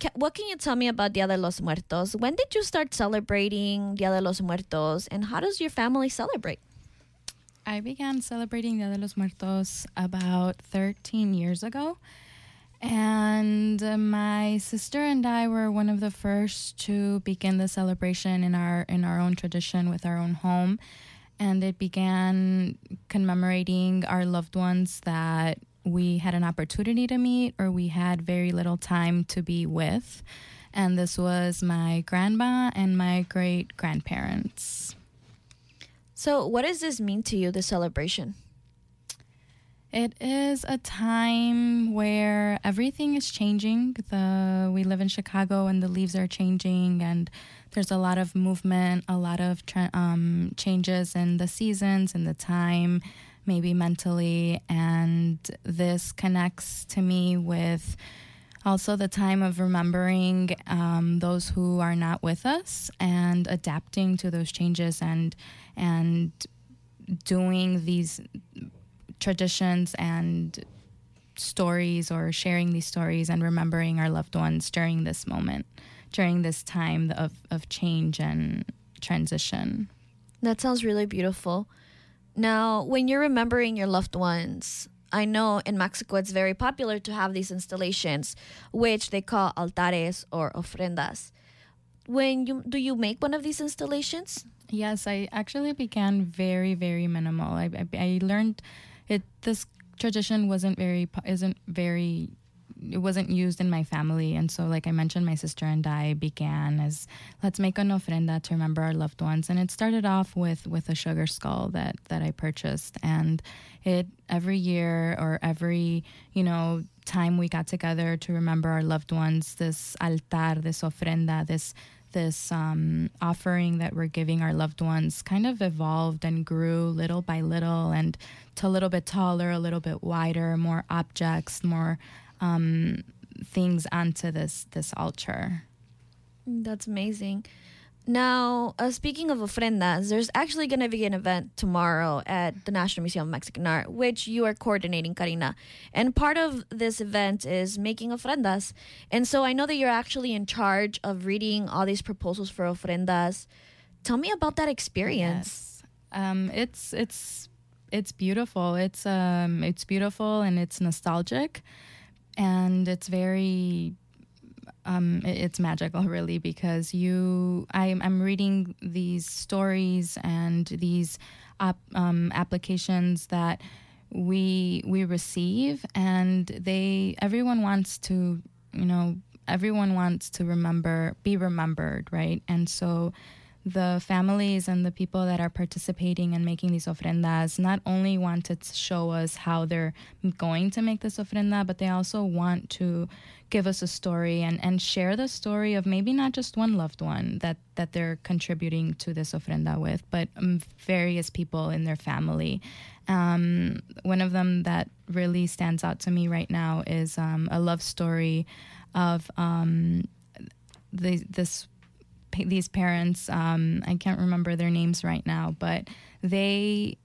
ca- what can you tell me about Dia de los Muertos? When did you start celebrating Dia de los Muertos, and how does your family celebrate? I began celebrating Dia de los Muertos about 13 years ago. And uh, my sister and I were one of the first to begin the celebration in our in our own tradition with our own home. And it began commemorating our loved ones that we had an opportunity to meet or we had very little time to be with. And this was my grandma and my great grandparents. So, what does this mean to you, the celebration? It is a time where everything is changing. The we live in Chicago and the leaves are changing and there's a lot of movement, a lot of tra- um, changes in the seasons and the time, maybe mentally, and this connects to me with also the time of remembering um, those who are not with us and adapting to those changes and and doing these traditions and stories or sharing these stories and remembering our loved ones during this moment, during this time of, of change and transition. That sounds really beautiful. Now, when you're remembering your loved ones, I know in Mexico it's very popular to have these installations, which they call altares or ofrendas. When you do you make one of these installations? Yes, I actually began very, very minimal. I, I, I learned it. This tradition wasn't very isn't very it wasn't used in my family. And so like i mentioned my sister and i began as let's make an ofrenda to remember our loved ones. And it started off with with a sugar skull that that i purchased. And it every year or every you know time we got together to remember our loved ones this altar this ofrenda this this um, offering that we're giving our loved ones kind of evolved and grew little by little and to a little bit taller, a little bit wider, more objects, more um, things onto this this altar. That's amazing. Now, uh, speaking of ofrendas, there's actually going to be an event tomorrow at the National Museum of Mexican Art, which you are coordinating, Karina. And part of this event is making ofrendas. And so I know that you're actually in charge of reading all these proposals for ofrendas. Tell me about that experience. Yes. Um, it's it's it's beautiful. It's um it's beautiful and it's nostalgic, and it's very um, it's magical really because you I'm, I'm reading these stories and these op, um, applications that we we receive and they everyone wants to you know everyone wants to remember be remembered right? And so the families and the people that are participating and making these ofrendas not only want to show us how they're going to make this ofrenda, but they also want to give us a story and, and share the story of maybe not just one loved one that, that they're contributing to this ofrenda with, but um, various people in their family. Um, one of them that really stands out to me right now is um, a love story of um, the, this these parents um, i can't remember their names right now but they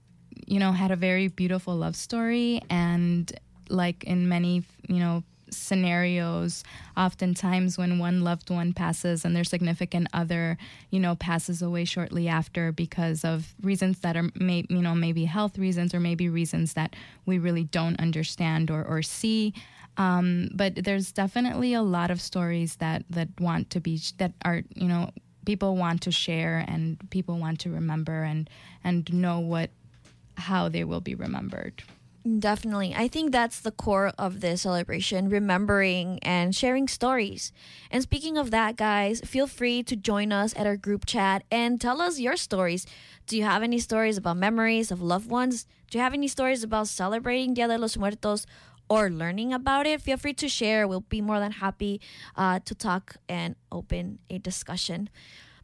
you know had a very beautiful love story and like in many you know scenarios oftentimes when one loved one passes and their significant other you know passes away shortly after because of reasons that are may you know maybe health reasons or maybe reasons that we really don't understand or, or see um, but there's definitely a lot of stories that that want to be that are you know people want to share and people want to remember and and know what how they will be remembered. Definitely. I think that's the core of this celebration remembering and sharing stories. And speaking of that, guys, feel free to join us at our group chat and tell us your stories. Do you have any stories about memories of loved ones? Do you have any stories about celebrating Dia de los Muertos or learning about it? Feel free to share. We'll be more than happy uh, to talk and open a discussion.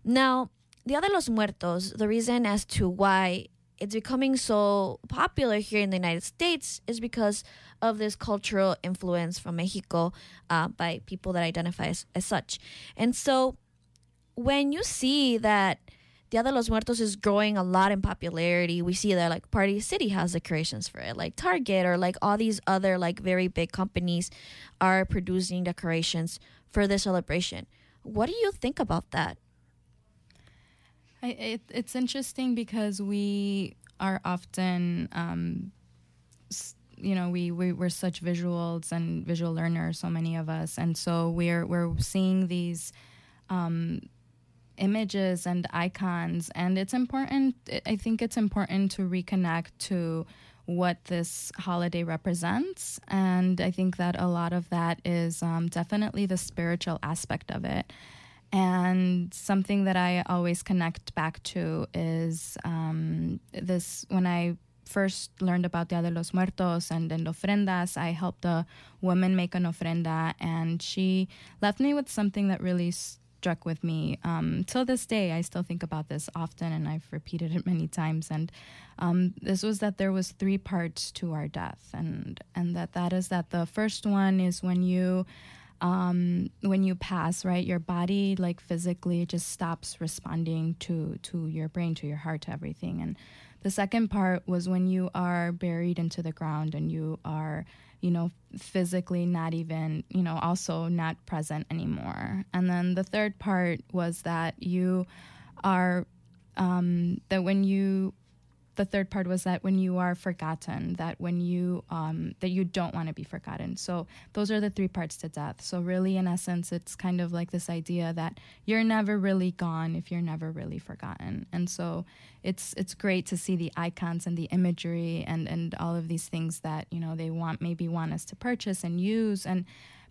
Now, Dia de los Muertos, the reason as to why it's becoming so popular here in the United States is because of this cultural influence from Mexico uh, by people that identify as, as such. And so when you see that Dia de los Muertos is growing a lot in popularity, we see that like Party City has decorations for it, like Target or like all these other like very big companies are producing decorations for this celebration. What do you think about that? I, it, it's interesting because we are often, um, you know, we, we we're such visuals and visual learners, so many of us, and so we're we're seeing these um, images and icons, and it's important. I think it's important to reconnect to what this holiday represents, and I think that a lot of that is um, definitely the spiritual aspect of it. And something that I always connect back to is um, this when I first learned about Dia de los Muertos and, and ofrendas, I helped a woman make an ofrenda, and she left me with something that really struck with me. Um, till this day, I still think about this often, and I've repeated it many times. And um, this was that there was three parts to our death, and and that that is that the first one is when you um, when you pass, right, your body like physically just stops responding to to your brain, to your heart, to everything. And the second part was when you are buried into the ground and you are, you know, physically not even, you know, also not present anymore. And then the third part was that you are um, that when you the third part was that when you are forgotten that when you um, that you don't want to be forgotten. So those are the three parts to death. So really in essence it's kind of like this idea that you're never really gone if you're never really forgotten. And so it's it's great to see the icons and the imagery and and all of these things that you know they want maybe want us to purchase and use. And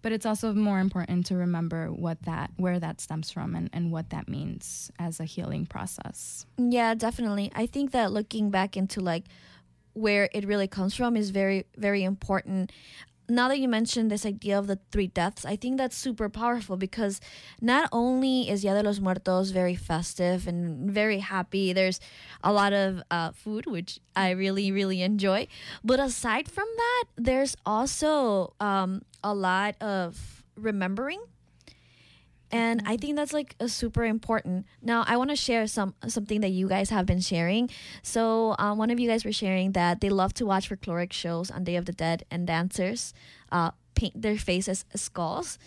but it's also more important to remember what that where that stems from and, and what that means as a healing process Yeah, definitely. I think that looking back into like where it really comes from is very very important. Now that you mentioned this idea of the three deaths, I think that's super powerful because not only is Dia de los Muertos very festive and very happy, there's a lot of uh, food, which I really, really enjoy. But aside from that, there's also um, a lot of remembering and I think that's like a super important. Now I want to share some something that you guys have been sharing. So um, one of you guys were sharing that they love to watch folkloric shows on Day of the Dead and dancers uh, paint their faces as skulls.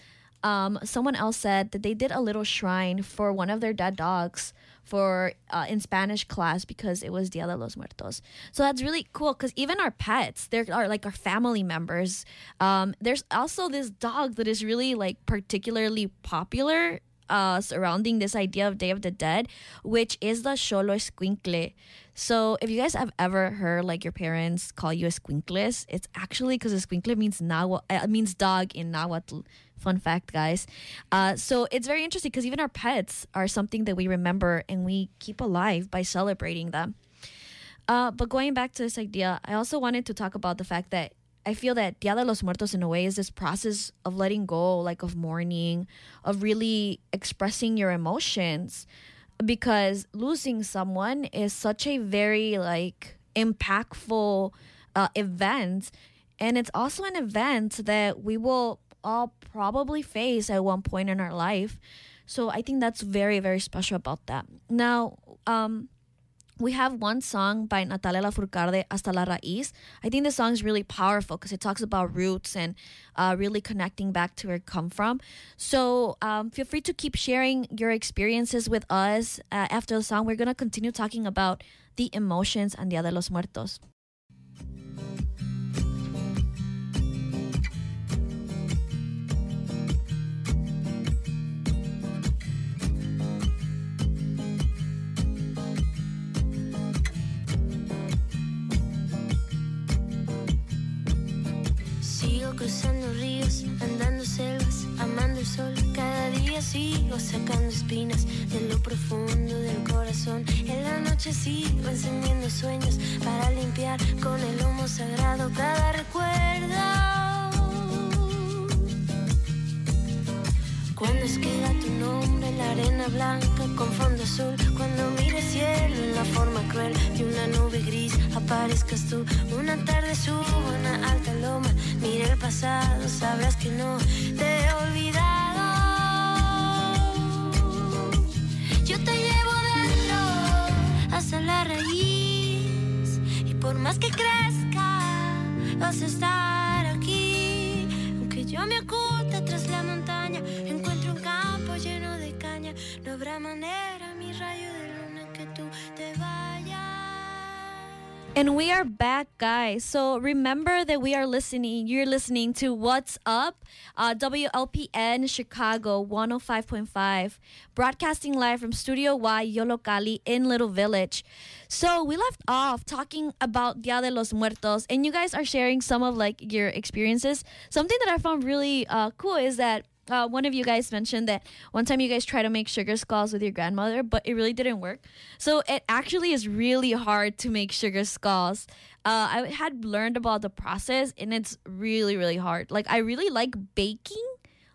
Um, someone else said that they did a little shrine for one of their dead dogs for uh, in Spanish class because it was Dia de los Muertos. So that's really cool because even our pets, there are like our family members. Um, there's also this dog that is really like particularly popular uh, surrounding this idea of Day of the Dead, which is the Xolo Escuincle. So if you guys have ever heard like your parents call you Escuincles, it's actually because Escuincle means Nahuatl, uh, means dog in Nahuatl. Fun fact, guys. Uh, so it's very interesting because even our pets are something that we remember and we keep alive by celebrating them. Uh, but going back to this idea, I also wanted to talk about the fact that I feel that Dia de los Muertos, in a way, is this process of letting go, like of mourning, of really expressing your emotions. Because losing someone is such a very, like, impactful uh, event. And it's also an event that we will all probably face at one point in our life. So I think that's very, very special about that. Now, um, we have one song by Natalia Lafourcade, Hasta la Raíz. I think the song is really powerful because it talks about roots and uh, really connecting back to where it come from. So um, feel free to keep sharing your experiences with us. Uh, after the song, we're going to continue talking about the emotions and Dia de los Muertos. Cruzando ríos, andando selvas, amando el sol. Cada día sigo sacando espinas de lo profundo del corazón. En la noche sigo encendiendo sueños para limpiar con el humo sagrado cada recuerdo. Cuando escriba tu nombre en la arena blanca con fondo azul, cuando mire el cielo en la forma cruel de una nube gris, aparezcas tú. Una tarde subo una alta loma, mire el pasado, sabrás que no te he olvidado. Yo te llevo dentro hasta la raíz y por más que crezca, vas a estar aquí. Aunque yo me oculte tras la montaña, And we are back, guys. So remember that we are listening. You're listening to What's Up, uh, WLPN Chicago 105.5, broadcasting live from Studio Y Yollocalli in Little Village. So we left off talking about Dia de los Muertos, and you guys are sharing some of like your experiences. Something that I found really uh, cool is that uh, one of you guys mentioned that one time you guys tried to make sugar skulls with your grandmother, but it really didn't work. So it actually is really hard to make sugar skulls. Uh, I had learned about the process, and it's really, really hard. Like I really like baking,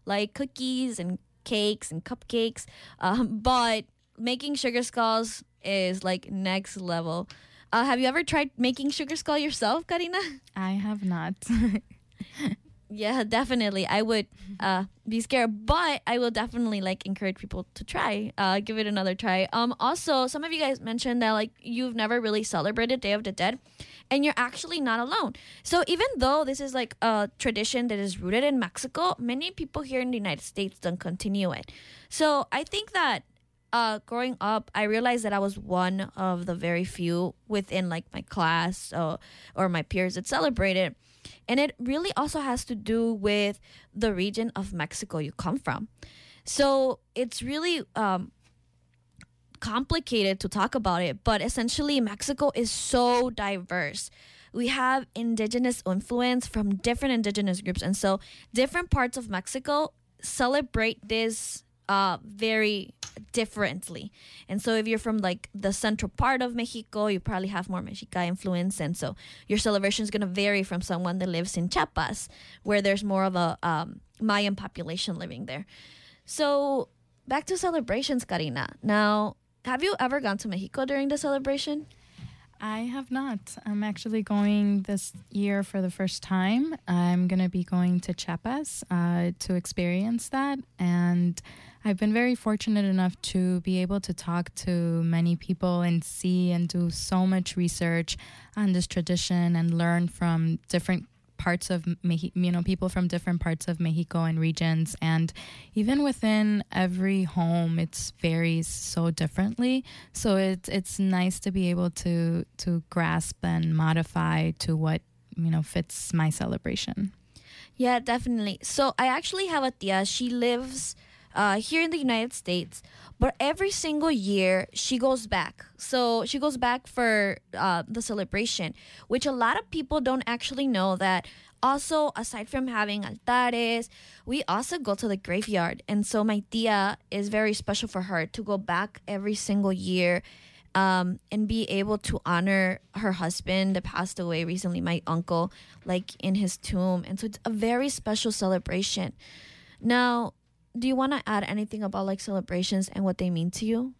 like cookies and cakes and cupcakes, um, but making sugar skulls is like next level. Uh, have you ever tried making sugar skull yourself, Karina? I have not. yeah definitely. I would uh be scared but i will definitely like encourage people to try uh give it another try. Um also some of you guys mentioned that like you've never really celebrated day of the dead and you're actually not alone. So even though this is like a tradition that is rooted in mexico many people here in the united states don't continue it. So i think that uh, growing up, I realized that I was one of the very few within like my class or, or my peers that celebrated. And it really also has to do with the region of Mexico you come from. So it's really um, complicated to talk about it, but essentially, Mexico is so diverse. We have indigenous influence from different indigenous groups. And so different parts of Mexico celebrate this uh, very differently. And so if you're from like the central part of Mexico, you probably have more Mexica influence. And so your celebration is going to vary from someone that lives in Chiapas, where there's more of a um, Mayan population living there. So back to celebrations, Karina. Now, have you ever gone to Mexico during the celebration? I have not. I'm actually going this year for the first time. I'm going to be going to Chiapas uh, to experience that. And I've been very fortunate enough to be able to talk to many people and see and do so much research on this tradition and learn from different parts of you know, people from different parts of Mexico and regions. And even within every home, it varies so differently. So it's it's nice to be able to to grasp and modify to what you know fits my celebration. Yeah, definitely. So I actually have a tia. She lives uh, here in the United States. But every single year, she goes back. So she goes back for uh, the celebration, which a lot of people don't actually know that. Also, aside from having altares, we also go to the graveyard. And so my tia is very special for her to go back every single year um, and be able to honor her husband that passed away recently, my uncle, like in his tomb. And so it's a very special celebration. Now, do you want to add anything about like celebrations and what they mean to you?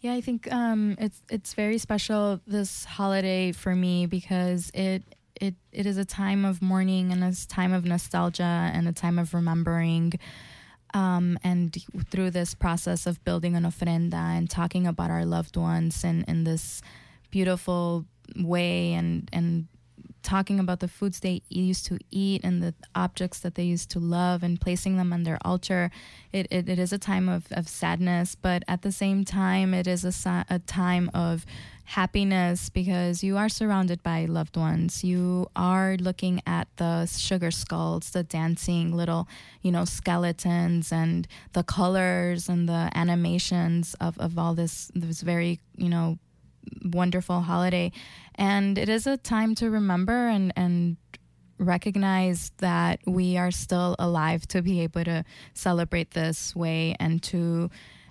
Yeah, I think um, it's it's very special this holiday for me because it it it is a time of mourning and a time of nostalgia and a time of remembering. Um, and through this process of building an ofrenda and talking about our loved ones and in this beautiful way and and talking about the foods they used to eat and the objects that they used to love and placing them on their altar. It, it, it is a time of, of sadness, but at the same time, it is a, a time of happiness because you are surrounded by loved ones. You are looking at the sugar skulls, the dancing little, you know, skeletons and the colors and the animations of, of all this, this very, you know, wonderful holiday. And it is a time to remember and, and recognize that we are still alive to be able to celebrate this way and to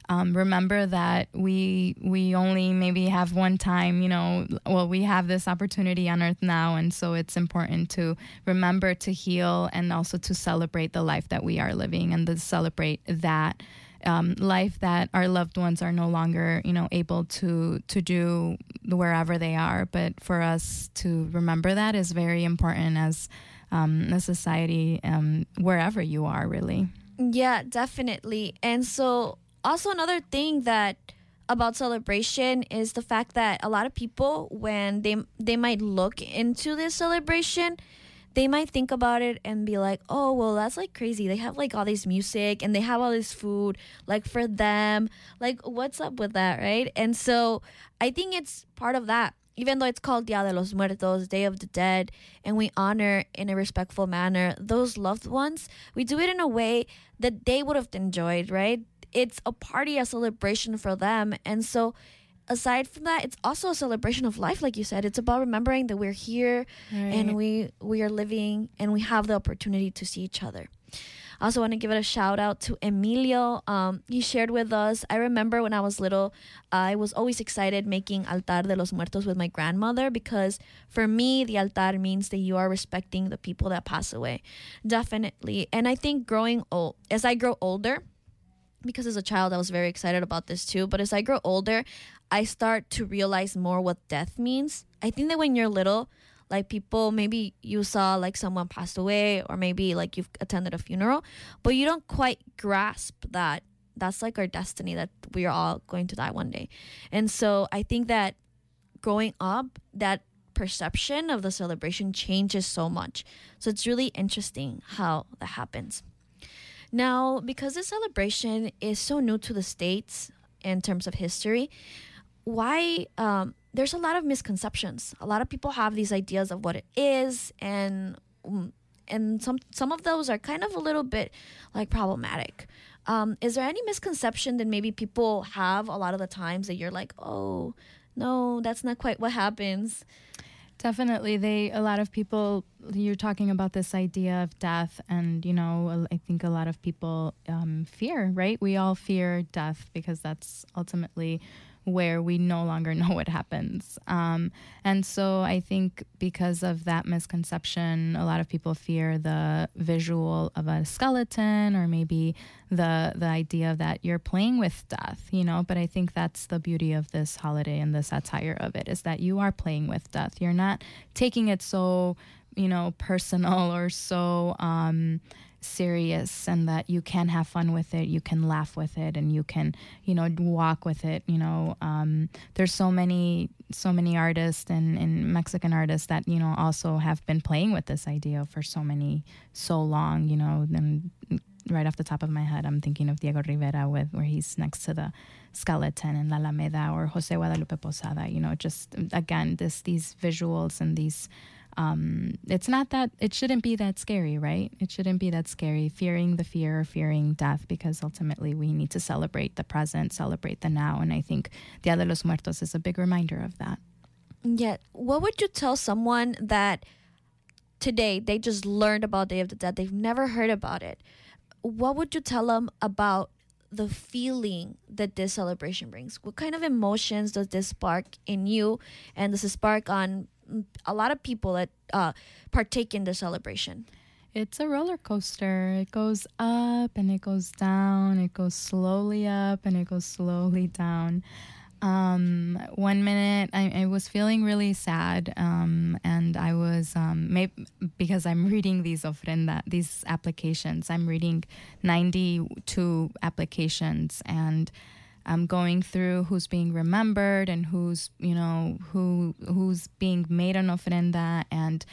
um, remember that we we only maybe have one time you know well we have this opportunity on earth now and so it's important to remember to heal and also to celebrate the life that we are living and to celebrate that um, life that our loved ones are no longer, you know, able to to do wherever they are. But for us to remember that is very important as um, a society, um, wherever you are, really. Yeah, definitely. And so, also another thing that about celebration is the fact that a lot of people, when they they might look into this celebration, they might think about it and be like, oh, well, that's like crazy. They have like all this music and they have all this food, like for them. Like, what's up with that, right? And so I think it's part of that. Even though it's called Dia de los Muertos, Day of the Dead, and we honor in a respectful manner those loved ones, we do it in a way that they would have enjoyed, right? It's a party, a celebration for them. And so aside from that, it's also a celebration of life, like you said. It's about remembering that we're here Right. and we we are living and we have the opportunity to see each other. I also want to give it a shout out to Emilio. Um, he shared with us. I remember when I was little, I was always excited making altar de los muertos with my grandmother because for me, the altar means that you are respecting the people that pass away. Definitely. And I think growing old, as I grow older, because as a child I was very excited about this too. But as I grow older, I start to realize more what death means. I think that when you're little, like people maybe you saw like someone passed away or maybe like you've attended a funeral, but you don't quite grasp that that's like our destiny that we are all going to die one day. And so I think that growing up, that perception of the celebration changes so much. So it's really interesting how that happens. Now, because this celebration is so new to the States in terms of history, why um, there's a lot of misconceptions. A lot of people have these ideas of what it is, and mm, and some some of those are kind of a little bit like problematic. Um, is there any misconception that maybe people have a lot of the times that you're like, oh, no, that's not quite what happens? Definitely, they a lot of people. You're talking about this idea of death, and you know, I think a lot of people um, fear. Right? We all fear death because that's ultimately where we no longer know what happens. Um, and so I think because of that misconception, a lot of people fear the visual of a skeleton or maybe the the idea that you're playing with death, you know. But I think that's the beauty of this holiday and the satire of it is that you are playing with death. You're not taking it so, you know, personal or so um serious and that you can have fun with it you can laugh with it and you can you know walk with it you know um, there's so many so many artists and, and mexican artists that you know also have been playing with this idea for so many so long you know and right off the top of my head i'm thinking of diego rivera with where he's next to the skeleton in la alameda or jose guadalupe posada you know just again this these visuals and these um, it's not that it shouldn't be that scary, right? It shouldn't be that scary, fearing the fear, or fearing death, because ultimately we need to celebrate the present, celebrate the now, and I think Dia de los Muertos is a big reminder of that. Yet, what would you tell someone that today they just learned about Day of the Dead, they've never heard about it? What would you tell them about the feeling that this celebration brings? What kind of emotions does this spark in you, and does it spark on a lot of people that uh, partake in the celebration? It's a roller coaster. It goes up and it goes down. It goes slowly up and it goes slowly down. Um, one minute I, I, was feeling really sad, um, and I was um, because I'm reading these ofrenda, these applications. I'm reading 92 applications, and I'm going through who's being remembered and who's you know who who's being made an ofrenda. And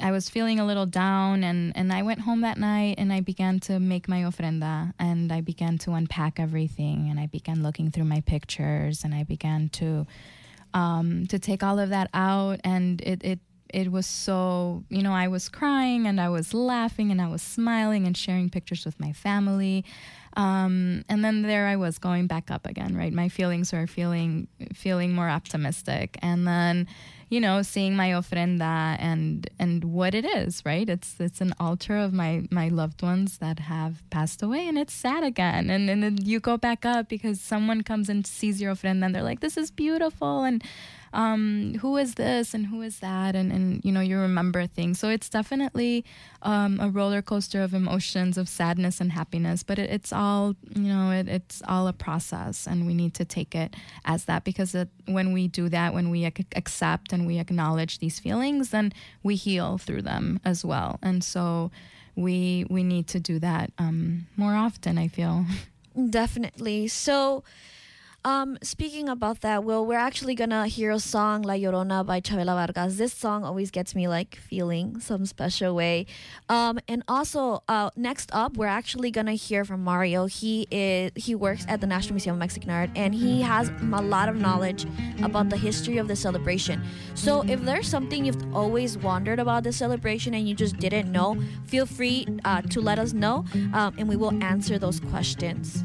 I was feeling a little down and, and I went home that night and I began to make my ofrenda and I began to unpack everything and I began looking through my pictures and I began to um, to take all of that out. And it, it it was so you know I was crying and I was laughing and I was smiling and sharing pictures with my family um, and then there I was going back up again right my feelings were feeling feeling more optimistic and then you know, seeing my ofrenda and and what it is, right? It's it's an altar of my my loved ones that have passed away, and it's sad again. And and then you go back up because someone comes and sees your ofrenda, and they're like, "This is beautiful," and um, who is this and who is that, and and you know you remember things. So it's definitely um, a roller coaster of emotions of sadness and happiness, but it, it's all you know it, it's all a process, and we need to take it as that because it, when we do that, when we ac- accept and we acknowledge these feelings, then we heal through them as well, and so we we need to do that um, more often. I feel definitely so. Um, speaking about that, Will, we're actually gonna hear a song La Llorona by Chavela Vargas. This song always gets me like feeling some special way. Um, and also, uh, next up, we're actually gonna hear from Mario. He is he works at the National Museum of Mexican Art, and he has a lot of knowledge about the history of the celebration. So, if there's something you've always wondered about the celebration and you just didn't know, feel free uh, to let us know, um, and we will answer those questions.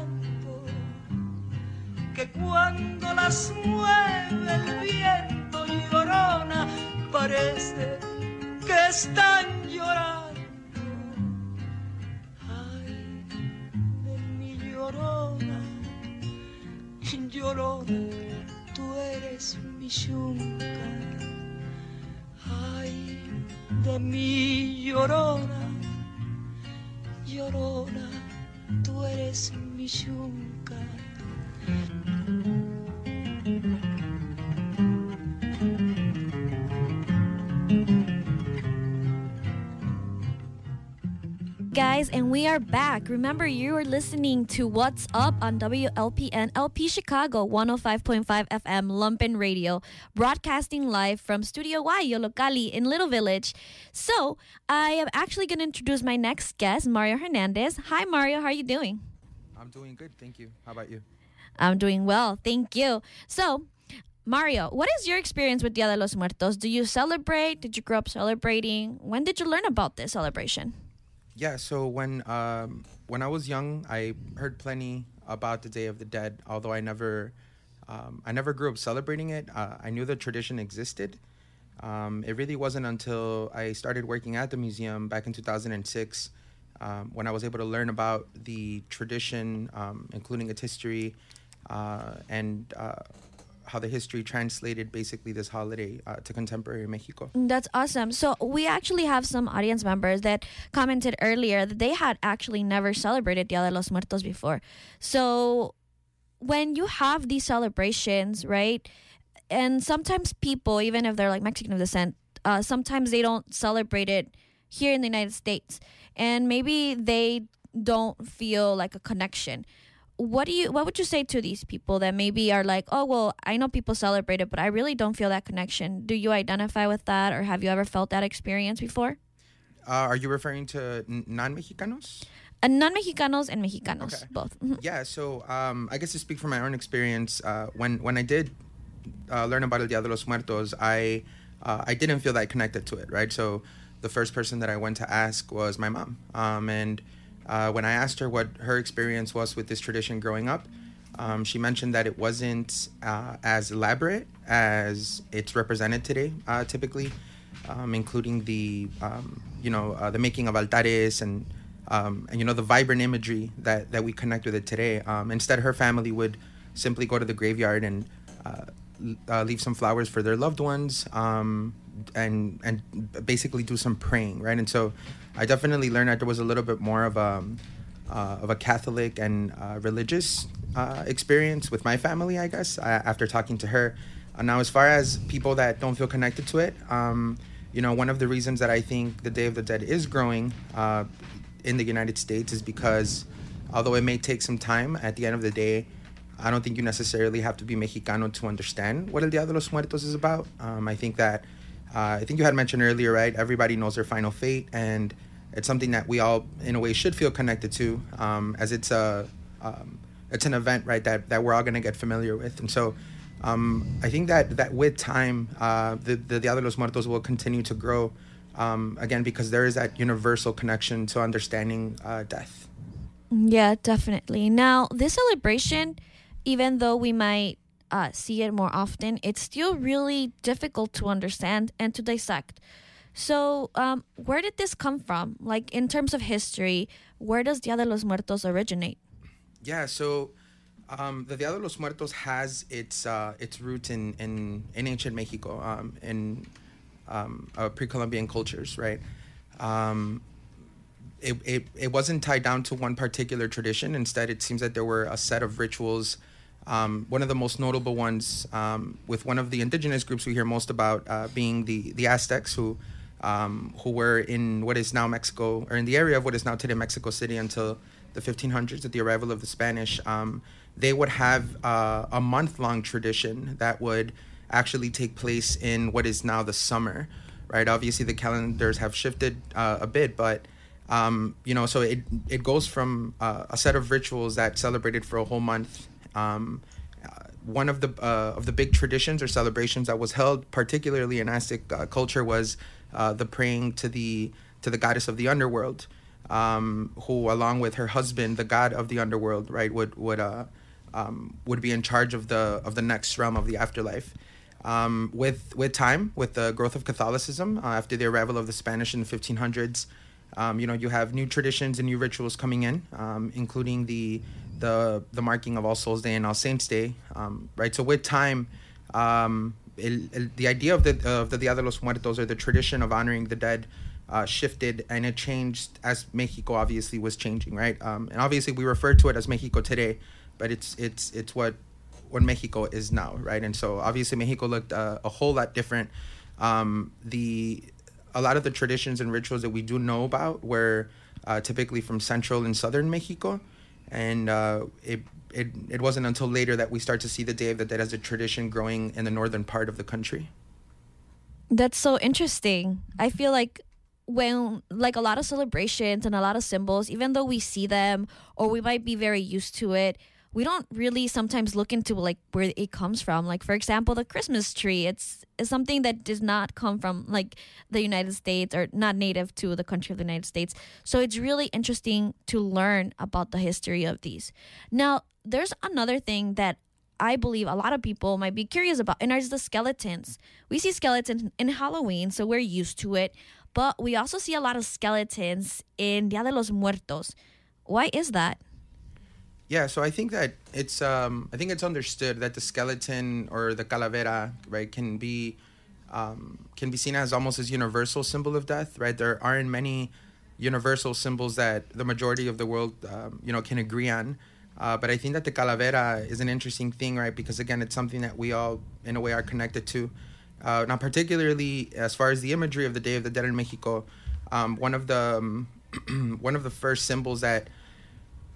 que cuando las mueve el viento llorona, parece que están llorando. Ay, de mi llorona, llorona, tú eres mi yunca. Ay, de mi llorona, llorona, tú eres mi yunca. Guys, and we are back. Remember, you are listening to What's Up on WLPN LP Chicago 105.5 FM Lumpen Radio, broadcasting live from Studio Y, Yollocalli in Little Village. So, I am actually going to introduce my next guest, Mario Hernandez. Hi, Mario. How are you doing? I'm doing good. Thank you. How about you? I'm doing well. Thank you. So, Mario, what is your experience with Dia de los Muertos? Do you celebrate? Did you grow up celebrating? When did you learn about this celebration? Yeah, so when um, when I was young, I heard plenty about the Day of the Dead. Although I never um, I never grew up celebrating it. Uh, I knew the tradition existed. Um, it really wasn't until I started working at the museum back in 2006 um, when I was able to learn about the tradition, um, including its history, uh, and uh, how the history translated basically this holiday uh, to contemporary Mexico. That's awesome. So we actually have some audience members that commented earlier that they had actually never celebrated Dia de los Muertos before. So when you have these celebrations, right? And sometimes people, even if they're like Mexican of descent, uh, sometimes they don't celebrate it here in the United States, and maybe they don't feel like a connection. What do you? What would you say to these people that maybe are like, oh well, I know people celebrate it, but I really don't feel that connection. Do you identify with that, or have you ever felt that experience before? Uh, are you referring to non-Mexicanos? Uh, non-Mexicanos and Mexicanos, Okay. both. Mhm. Yeah, so um, I guess to speak from my own experience, uh, when when I did uh, learn about El Dia de los Muertos, I uh, I didn't feel that connected to it, right? So the first person that I went to ask was my mom, um, and uh, when I asked her what her experience was with this tradition growing up, um, she mentioned that it wasn't uh, as elaborate as it's represented today, uh, typically, um, including the um, you know uh, the making of altares and um, and you know the vibrant imagery that that we connect with it today. Um, instead, her family would simply go to the graveyard and uh, uh, leave some flowers for their loved ones, and and basically do some praying, right? And so, I definitely learned that there was a little bit more of a uh, of a Catholic and uh, religious uh, experience with my family, I guess, uh, after talking to her. Uh, now, as far as people that don't feel connected to it, um, you know, one of the reasons that I think the Day of the Dead is growing uh, in the United States is because, although it may take some time, at the end of the day, I don't think you necessarily have to be Mexicano to understand what El Dia de los Muertos is about. Um, I think that, uh, I think you had mentioned earlier, right? Everybody knows their final fate, and it's something that we all, in a way, should feel connected to, um, as it's a, um, it's an event, right? That that we're all gonna get familiar with, and so. Um, I think that, that with time, uh, the, the Dia de los Muertos will continue to grow, um, again, because there is that universal connection to understanding uh, death. Yeah, definitely. Now, this celebration, even though we might uh, see it more often, it's still really difficult to understand and to dissect. So, um, where did this come from? Like, in terms of history, where does Dia de los Muertos originate? Yeah, so um, the Dia de los Muertos has its uh, its roots in, in, in ancient Mexico, um, in um, uh, pre-Columbian cultures, right? Um, it, it, it wasn't tied down to one particular tradition. Instead, it seems that there were a set of rituals. Um, one of the most notable ones um, with one of the indigenous groups we hear most about uh, being the, the Aztecs, who um, who were in what is now Mexico, or in the area of what is now today Mexico City until the 1500s at the arrival of the Spanish. Um, they would have uh, a month long tradition that would actually take place in what is now the summer, right? Obviously, the calendars have shifted uh, a bit, but um, you know, so it it goes from uh, a set of rituals that celebrated for a whole month. Um, uh, one of the uh, of the big traditions or celebrations that was held, particularly in Aztec uh, culture, was uh, the praying to the to the goddess of the underworld, um, who, along with her husband, the god of the underworld, right, would would uh, um, would be in charge of the of the next realm of the afterlife. Um, with with time, with the growth of Catholicism uh, after the arrival of the Spanish in the 1500s, um, you know you have new traditions and new rituals coming in, um, including the the the marking of All Souls Day and All Saints Day, um, right? So with time, um, the idea of the of the Dia de los Muertos or the tradition of honoring the dead uh, shifted and it changed as Mexico obviously was changing, right? Um, and obviously we refer to it as Mexico today, but it's it's it's what what Mexico is now, right? And so obviously Mexico looked uh, a whole lot different. Um, the a lot of the traditions and rituals that we do know about were uh, typically from central and southern Mexico, and uh, it, it it wasn't until later that we start to see the Day of the Dead as a tradition growing in the northern part of the country. That's so interesting. I feel like when like a lot of celebrations and a lot of symbols, even though we see them or we might be very used to it, we don't really sometimes look into like where it comes from. Like for example, the Christmas tree. It's, it's something that does not come from like the United States or not native to the country of the United States. So it's really interesting to learn about the history of these. Now, there's another thing that I believe a lot of people might be curious about, and there's the skeletons. We see skeletons in Halloween, so we're used to it, but we also see a lot of skeletons in Dia de los Muertos. Why is that? Yeah, so I think that it's um, I think it's understood that the skeleton or the calavera right can be um, can be seen as almost as universal symbol of death. Right, there aren't many universal symbols that the majority of the world um, you know can agree on. Uh, but I think that the calavera is an interesting thing, right? Because again, it's something that we all, in a way, are connected to. Uh, now, particularly as far as the imagery of the Day of the Dead in Mexico, um, one of the um, one of the first symbols that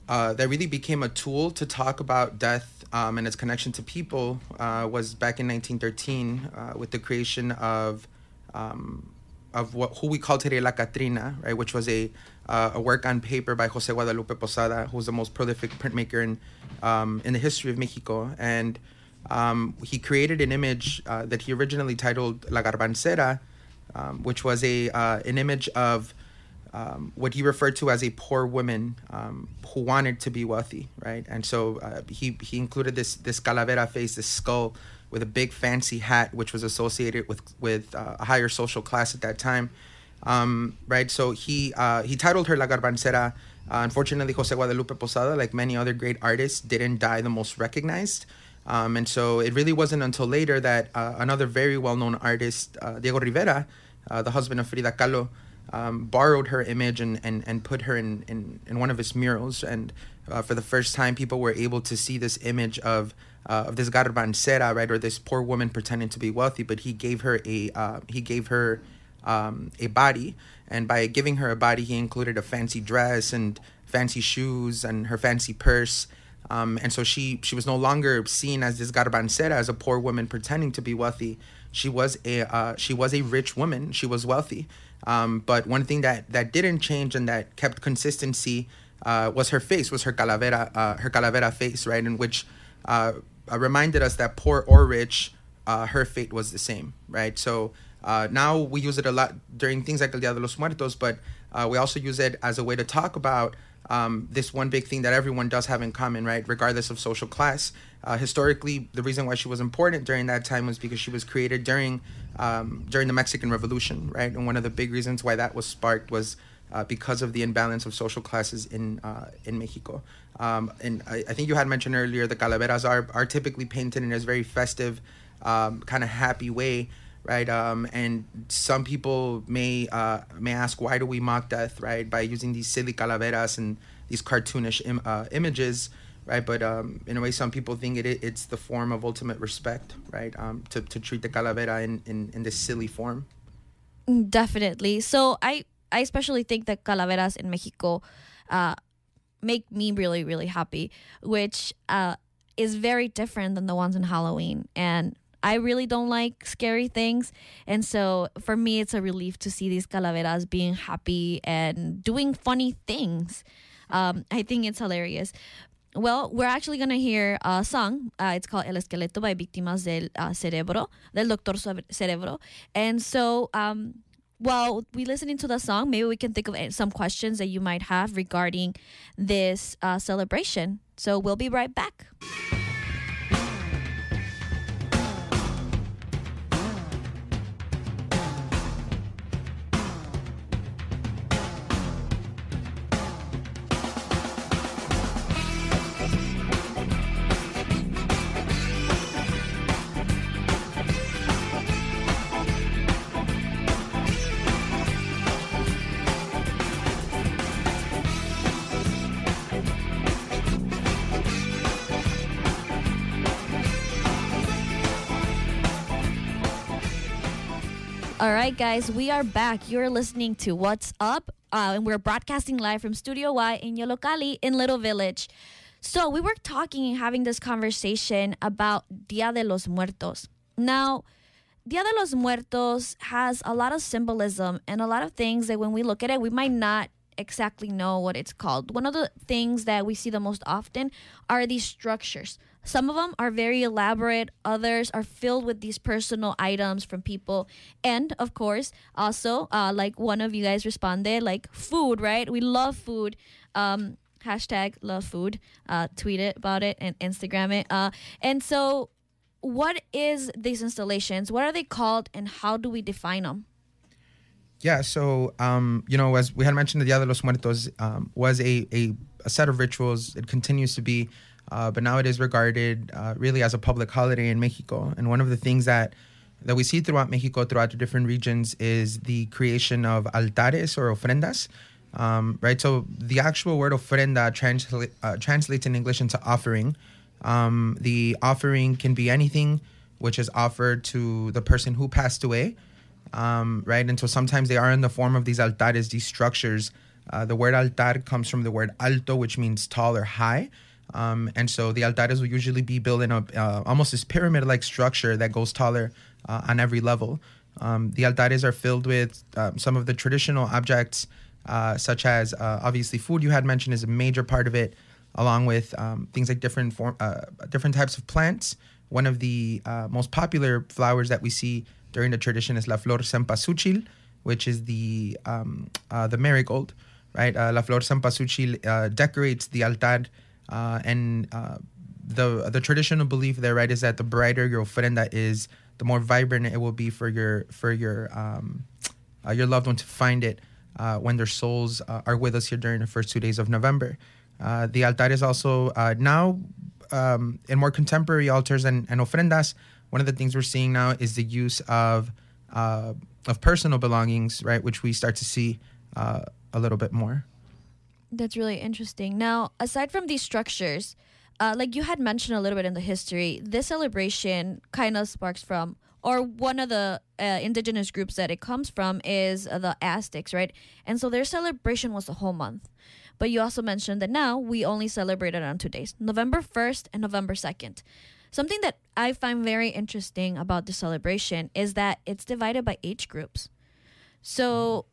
uh, that really became a tool to talk about death um, and its connection to people uh, was back in 1913 uh, with the creation of um, of what who we call today La Catrina, right, which was a uh, a work on paper by Jose Guadalupe Posada, who was the most prolific printmaker in um, in the history of Mexico, and um, he created an image uh, that he originally titled La Garbancera, um, which was a uh, an image of um, what he referred to as a poor woman um, who wanted to be wealthy, right? And so uh, he he included this this calavera face, this skull with a big fancy hat, which was associated with with uh, a higher social class at that time, um, right? So he uh, he titled her La Garbancera. Uh, unfortunately, Jose Guadalupe Posada, like many other great artists, didn't die the most recognized. Um, and so it really wasn't until later that uh, another very well-known artist, uh, Diego Rivera, the husband of Frida Kahlo, um, borrowed her image and, and, and put her in, in, in one of his murals. And uh, for the first time, people were able to see this image of uh, of this garbancera, right, or this poor woman pretending to be wealthy. But he gave her a uh, he gave her um, a body, and by giving her a body, he included a fancy dress and fancy shoes and her fancy purse. Um, and so she she was no longer seen as this garbancera, as a poor woman pretending to be wealthy. She was a uh, she was a rich woman. She was wealthy. Um, but one thing that that didn't change and that kept consistency uh, was her face, was her calavera, uh, her calavera face, right, in which uh, reminded us that poor or rich, uh, her fate was the same, right? So uh, now we use it a lot during things like El Dia de los Muertos, but uh, we also use it as a way to talk about um, this one big thing that everyone does have in common, right? Regardless of social class. Uh, historically, the reason why she was important during that time was because she was created during um, during the Mexican Revolution, right? And one of the big reasons why that was sparked was uh, because of the imbalance of social classes in uh, in Mexico. Um, and I, I, think you had mentioned earlier the calaveras are are typically painted in this very festive, um, kind of happy way right? Um, and some people may uh, may ask, why do we mock death, right? By using these silly calaveras and these cartoonish Im- uh, images, right? But um, in a way, some people think it it's the form of ultimate respect, right? Um, to, to treat the calavera in, in, in this silly form. Definitely. So I I especially think that calaveras in Mexico uh, make me really really happy, which uh, is very different than the ones in Halloween and I really don't like scary things. And so for me, it's a relief to see these calaveras being happy and doing funny things. Um, I think it's hilarious. Well, we're actually going to hear a song. Uh, it's called El Esqueleto by Víctimas del uh, Cerebro, del Doctor Cerebro. And so, um, while we're listening to the song, maybe we can think of some questions that you might have regarding this uh, celebration. So we'll be right back. Right, guys, we are back. You're listening to What's Up, uh, and we're broadcasting live from Studio Y in Yollocalli in Little Village. So we were talking and having this conversation about Dia de los Muertos. Now, Dia de los Muertos has a lot of symbolism and a lot of things that when we look at it, we might not exactly know what it's called. One of the things that we see the most often are these structures. Some of them are very elaborate, others are filled with these personal items from people. And of course, also, uh, like one of you guys responded, like food, right? We love food. Um, hashtag love food. Uh, tweet it about it and Instagram it. Uh, and so, what is these installations? What are they called, and how do we define them? Yeah, so um, you know, as we had mentioned, the Dia de los Muertos um, was a, a, a set of rituals. It continues to be, uh, but now it is regarded uh, really as a public holiday in Mexico. And one of the things that that we see throughout Mexico, throughout the different regions, is the creation of altares or ofrendas. Um, right, so the actual word ofrenda transla- uh, translates in English into offering. Um, the offering can be anything which is offered to the person who passed away um, right? And so sometimes they are in the form of these altares, these structures. Uh, the word altar comes from the word alto, which means tall or high. Um, and so the altares will usually be built in a, uh, almost this pyramid like structure that goes taller uh, on every level. Um, the altares are filled with um, some of the traditional objects, uh, such as uh, obviously food you had mentioned is a major part of it, along with um, things like different form, uh, different types of plants. One of the most popular flowers that we see during the tradition is La Flor Cempasúchil, which is the um, uh, the marigold, right? Uh, La Flor Cempasúchil uh, decorates the altar, uh, and uh, the the traditional belief there, right, is that the brighter your ofrenda is, the more vibrant it will be for your for your um, uh, your loved one to find it when their souls are with us here during the first two days of November. the altar is also now um, in more contemporary altars and, and ofrendas one of the things we're seeing now is the use of uh, of personal belongings, right, which we start to see uh, a little bit more. That's really interesting. Now, aside from these structures, uh, like you had mentioned a little bit in the history, this celebration kind of sparks from, or one of the uh, indigenous groups that it comes from is uh, the Aztecs, right? And so their celebration was a whole month. But you also mentioned that now we only celebrate it on two days November 1st and November 2nd. Something that I find very interesting about the celebration is that it's divided by age groups. So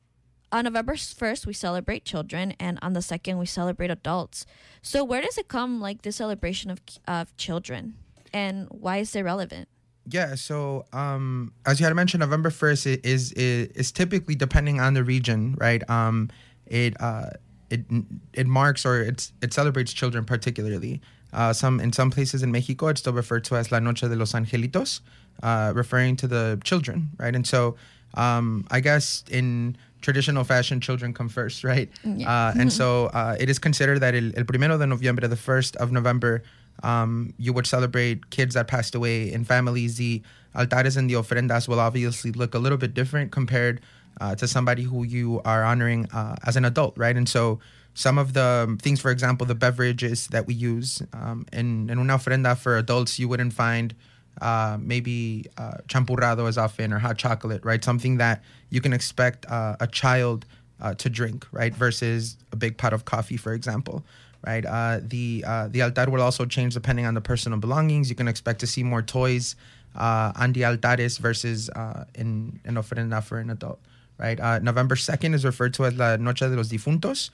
on November 1st, we celebrate children, and on the 2nd, we celebrate adults. So, where does it come, like, the celebration of, of children, and why is it relevant? Yeah, so um, as you had mentioned, November 1st is, is, is typically, depending on the region, right? Um, it, uh, it, it marks or it's, it celebrates children particularly. Uh, some in some places in Mexico, it's still referred to as La Noche de los Angelitos, uh, referring to the children, right? And so, um, I guess in traditional fashion, children come first, right? Yeah. Uh, and so uh, it is considered that el, el primero de noviembre, the first of November, um, you would celebrate kids that passed away in families. The altares and the ofrendas will obviously look a little bit different compared uh, to somebody who you are honoring uh, as an adult, right? And so some of the things, for example, the beverages that we use um, in, in una ofrenda for adults, you wouldn't find uh, maybe uh, champurrado as often or hot chocolate, right? Something that you can expect uh, a child uh, to drink, right? Versus a big pot of coffee, for example, right? Uh, the uh, the altar will also change depending on the personal belongings. You can expect to see more toys on the altares versus in in ofrenda for an adult, right? November second is referred to as la Noche de los Difuntos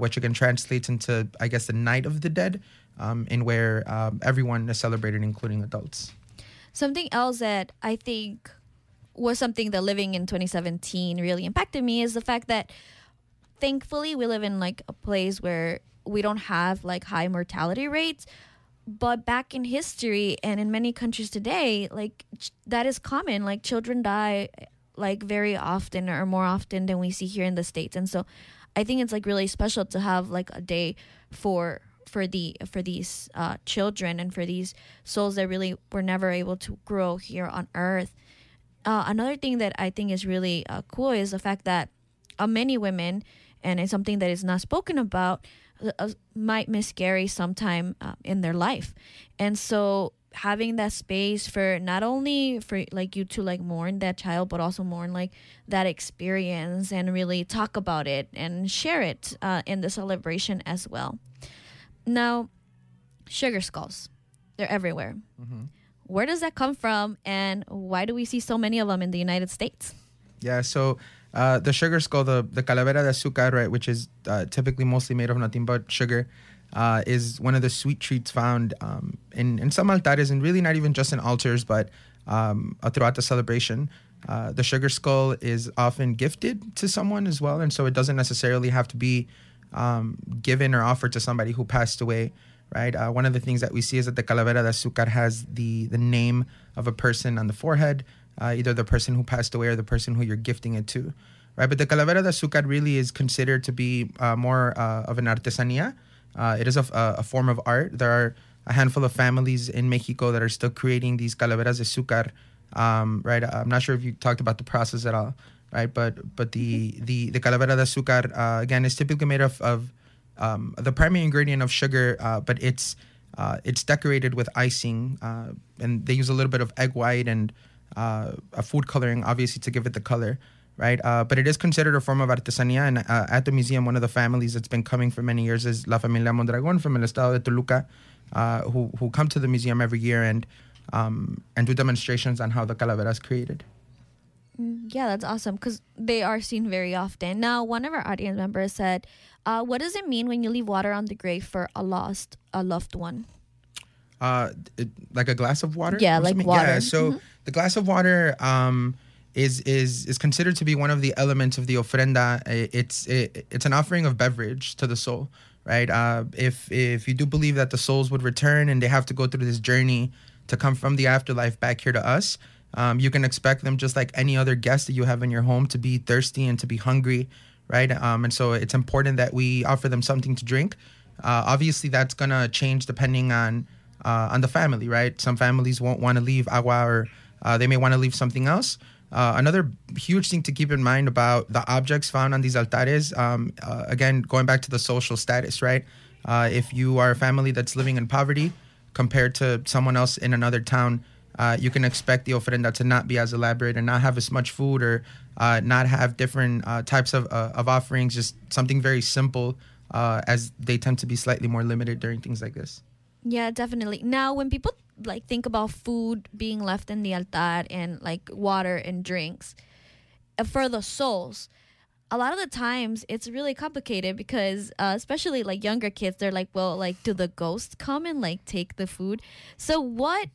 which again translates into, I guess, the Night of the Dead, um, in where um, everyone is celebrated, including adults. Something else that I think was something that living in 2017 really impacted me is the fact that thankfully we live in like a place where we don't have like high mortality rates. But back in history and in many countries today like ch- that is common. Like children die like very often or more often than we see here in the states. And so I think it's like really special to have like a day for for the for these uh, children and for these souls that really were never able to grow here on earth. Uh, another thing that I think is really uh, cool is the fact that uh, many women, and it's something that is not spoken about, uh, might miscarry sometime uh, in their life, and so having that space for not only for like you to like mourn that child but also mourn like that experience and really talk about it and share it uh, in the celebration as well now sugar skulls they're everywhere mm-hmm. where does that come from and why do we see so many of them in the united states yeah so uh, the sugar skull the, the calavera de azúcar right which is uh, typically mostly made of nothing but sugar uh, is one of the sweet treats found um, in, in some altares, and really not even just in altars, but um, uh, throughout the celebration. Uh, the sugar skull is often gifted to someone as well, and so it doesn't necessarily have to be um, given or offered to somebody who passed away. Right. Uh, one of the things that we see is that the calavera de azúcar has the the name of a person on the forehead, uh, either the person who passed away or the person who you're gifting it to right? But the calavera de azúcar really is considered to be uh, more uh, of an artesanía. Uh, it is a, a form of art. There are a handful of families in Mexico that are still creating these calaveras de azúcar, um, right? I'm not sure if you talked about the process at all, right? But but the the the calavera de azúcar uh, again is typically made of of um, the primary ingredient of sugar, uh, but it's uh, it's decorated with icing, uh, and they use a little bit of egg white and uh, a food coloring, obviously, to give it the color, right? Uh, but it is considered a form of artesanía, and at the museum, one of the families that's been coming for many years is La Familia Mondragon from el estado de Toluca, who who come to the museum every year and um, and do demonstrations on how the calavera is created. Mm, Yeah, that's awesome because they are seen very often. Now, one of our audience members said, uh, "What does it mean when you leave water on the grave for a lost, a loved one?" uh it, like a glass of water Yeah, like water. yeah so Mhm. the glass of water um is is is considered to be one of the elements of the ofrenda it's it, it's an offering of beverage to the soul right uh if if you do believe that the souls would return and they have to go through this journey to come from the afterlife back here to us um, you can expect them just like any other guest that you have in your home to be thirsty and to be hungry right um, and so it's important that we offer them something to drink uh, obviously that's gonna change depending on uh, on the family, right? Some families won't want to leave agua, or uh, they may want to leave something else. Uh, another huge thing to keep in mind about the objects found on these altares, um, uh, again, going back to the social status, right? Uh, if you are a family that's living in poverty compared to someone else in another town, uh, you can expect the ofrenda to not be as elaborate and not have as much food or uh, not have different uh, types of, uh, of offerings, just something very simple uh, as they tend to be slightly more limited during things like this. Yeah, definitely. Now, when people like think about food being left in the altar and like water and drinks uh, for the souls, a lot of the times it's really complicated because, uh, especially like younger kids, they're like, well, like, do the ghosts come and like take the food? So, what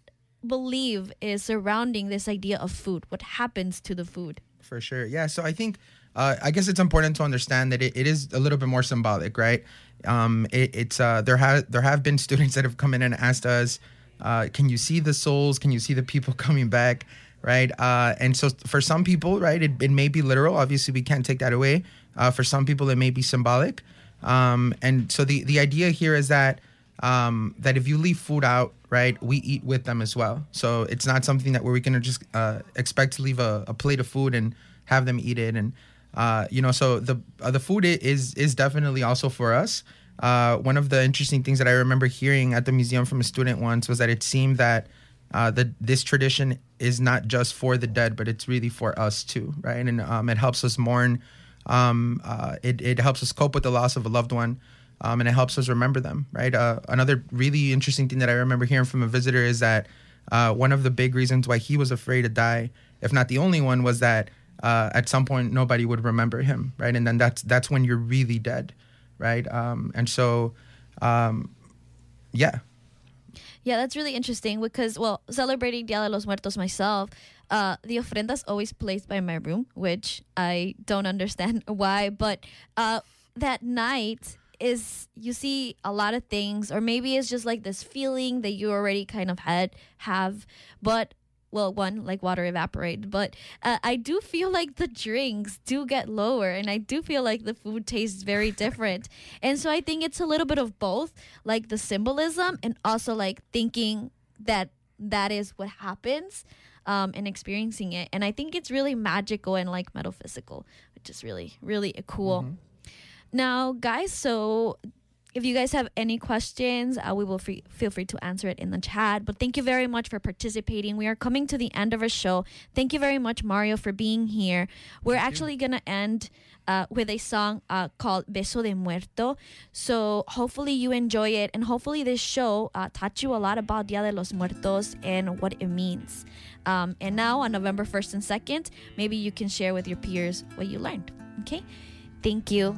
believe is surrounding this idea of food? What happens to the food? For sure. Yeah. So I think, uh, I guess it's important to understand that it, it is a little bit more symbolic, right? Um, it, it's uh, there have there have been students that have come in and asked us, uh, can you see the souls? Can you see the people coming back? Right. Uh, and so for some people, right, it, it may be literal. Obviously, we can't take that away. Uh, for some people, it may be symbolic. Um, and so the the idea here is that um, that if you leave food out, right, we eat with them as well. So it's not something that we're gonna just uh, expect to leave a, a plate of food and have them eat it. And uh, you know, so the uh, the food is is definitely also for us. Uh, one of the interesting things that I remember hearing at the museum from a student once was that it seemed that uh, that this tradition is not just for the dead, but it's really for us too, right? And um, it helps us mourn. Um, uh, it it helps us cope with the loss of a loved one, um, and it helps us remember them, right? Uh, another really interesting thing that I remember hearing from a visitor is that uh, one of the big reasons why he was afraid to die, if not the only one, was that uh, at some point nobody would remember him, right? And then that's that's when you're really dead, right? Um, and so, um, yeah, Yeah, that's really interesting because, well, celebrating Dia de los Muertos myself, uh, the ofrenda's always placed by my room, which I don't understand why. But uh, that night is you see a lot of things, or maybe it's just like this feeling that you already kind of had have, but. Well, one like water evaporate but uh, I do feel like the drinks do get lower, and I do feel like the food tastes very different. And so I think it's a little bit of both, like the symbolism and also like thinking that that is what happens um, and experiencing it. And I think it's really magical and like metaphysical, which is really, really cool. Now, guys, so if you guys have any questions, uh, we will free, feel free to answer it in the chat. But thank you very much for participating. We are coming to the end of our show. Thank you very much, Mario, for being here. We're actually going to end uh, with a song uh, called Beso de Muerto. So hopefully you enjoy it. And hopefully this show uh, taught you a lot about Dia de los Muertos and what it means. Um, and now on November 1st and 2nd, maybe you can share with your peers what you learned. Okay? Thank you.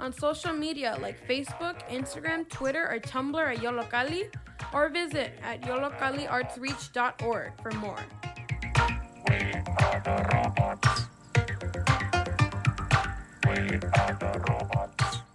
on social media like Facebook, Instagram, Twitter, or Tumblr at Yollocalli, or visit at yollocalliartsreach.org for more. We are the robots. We are the robots.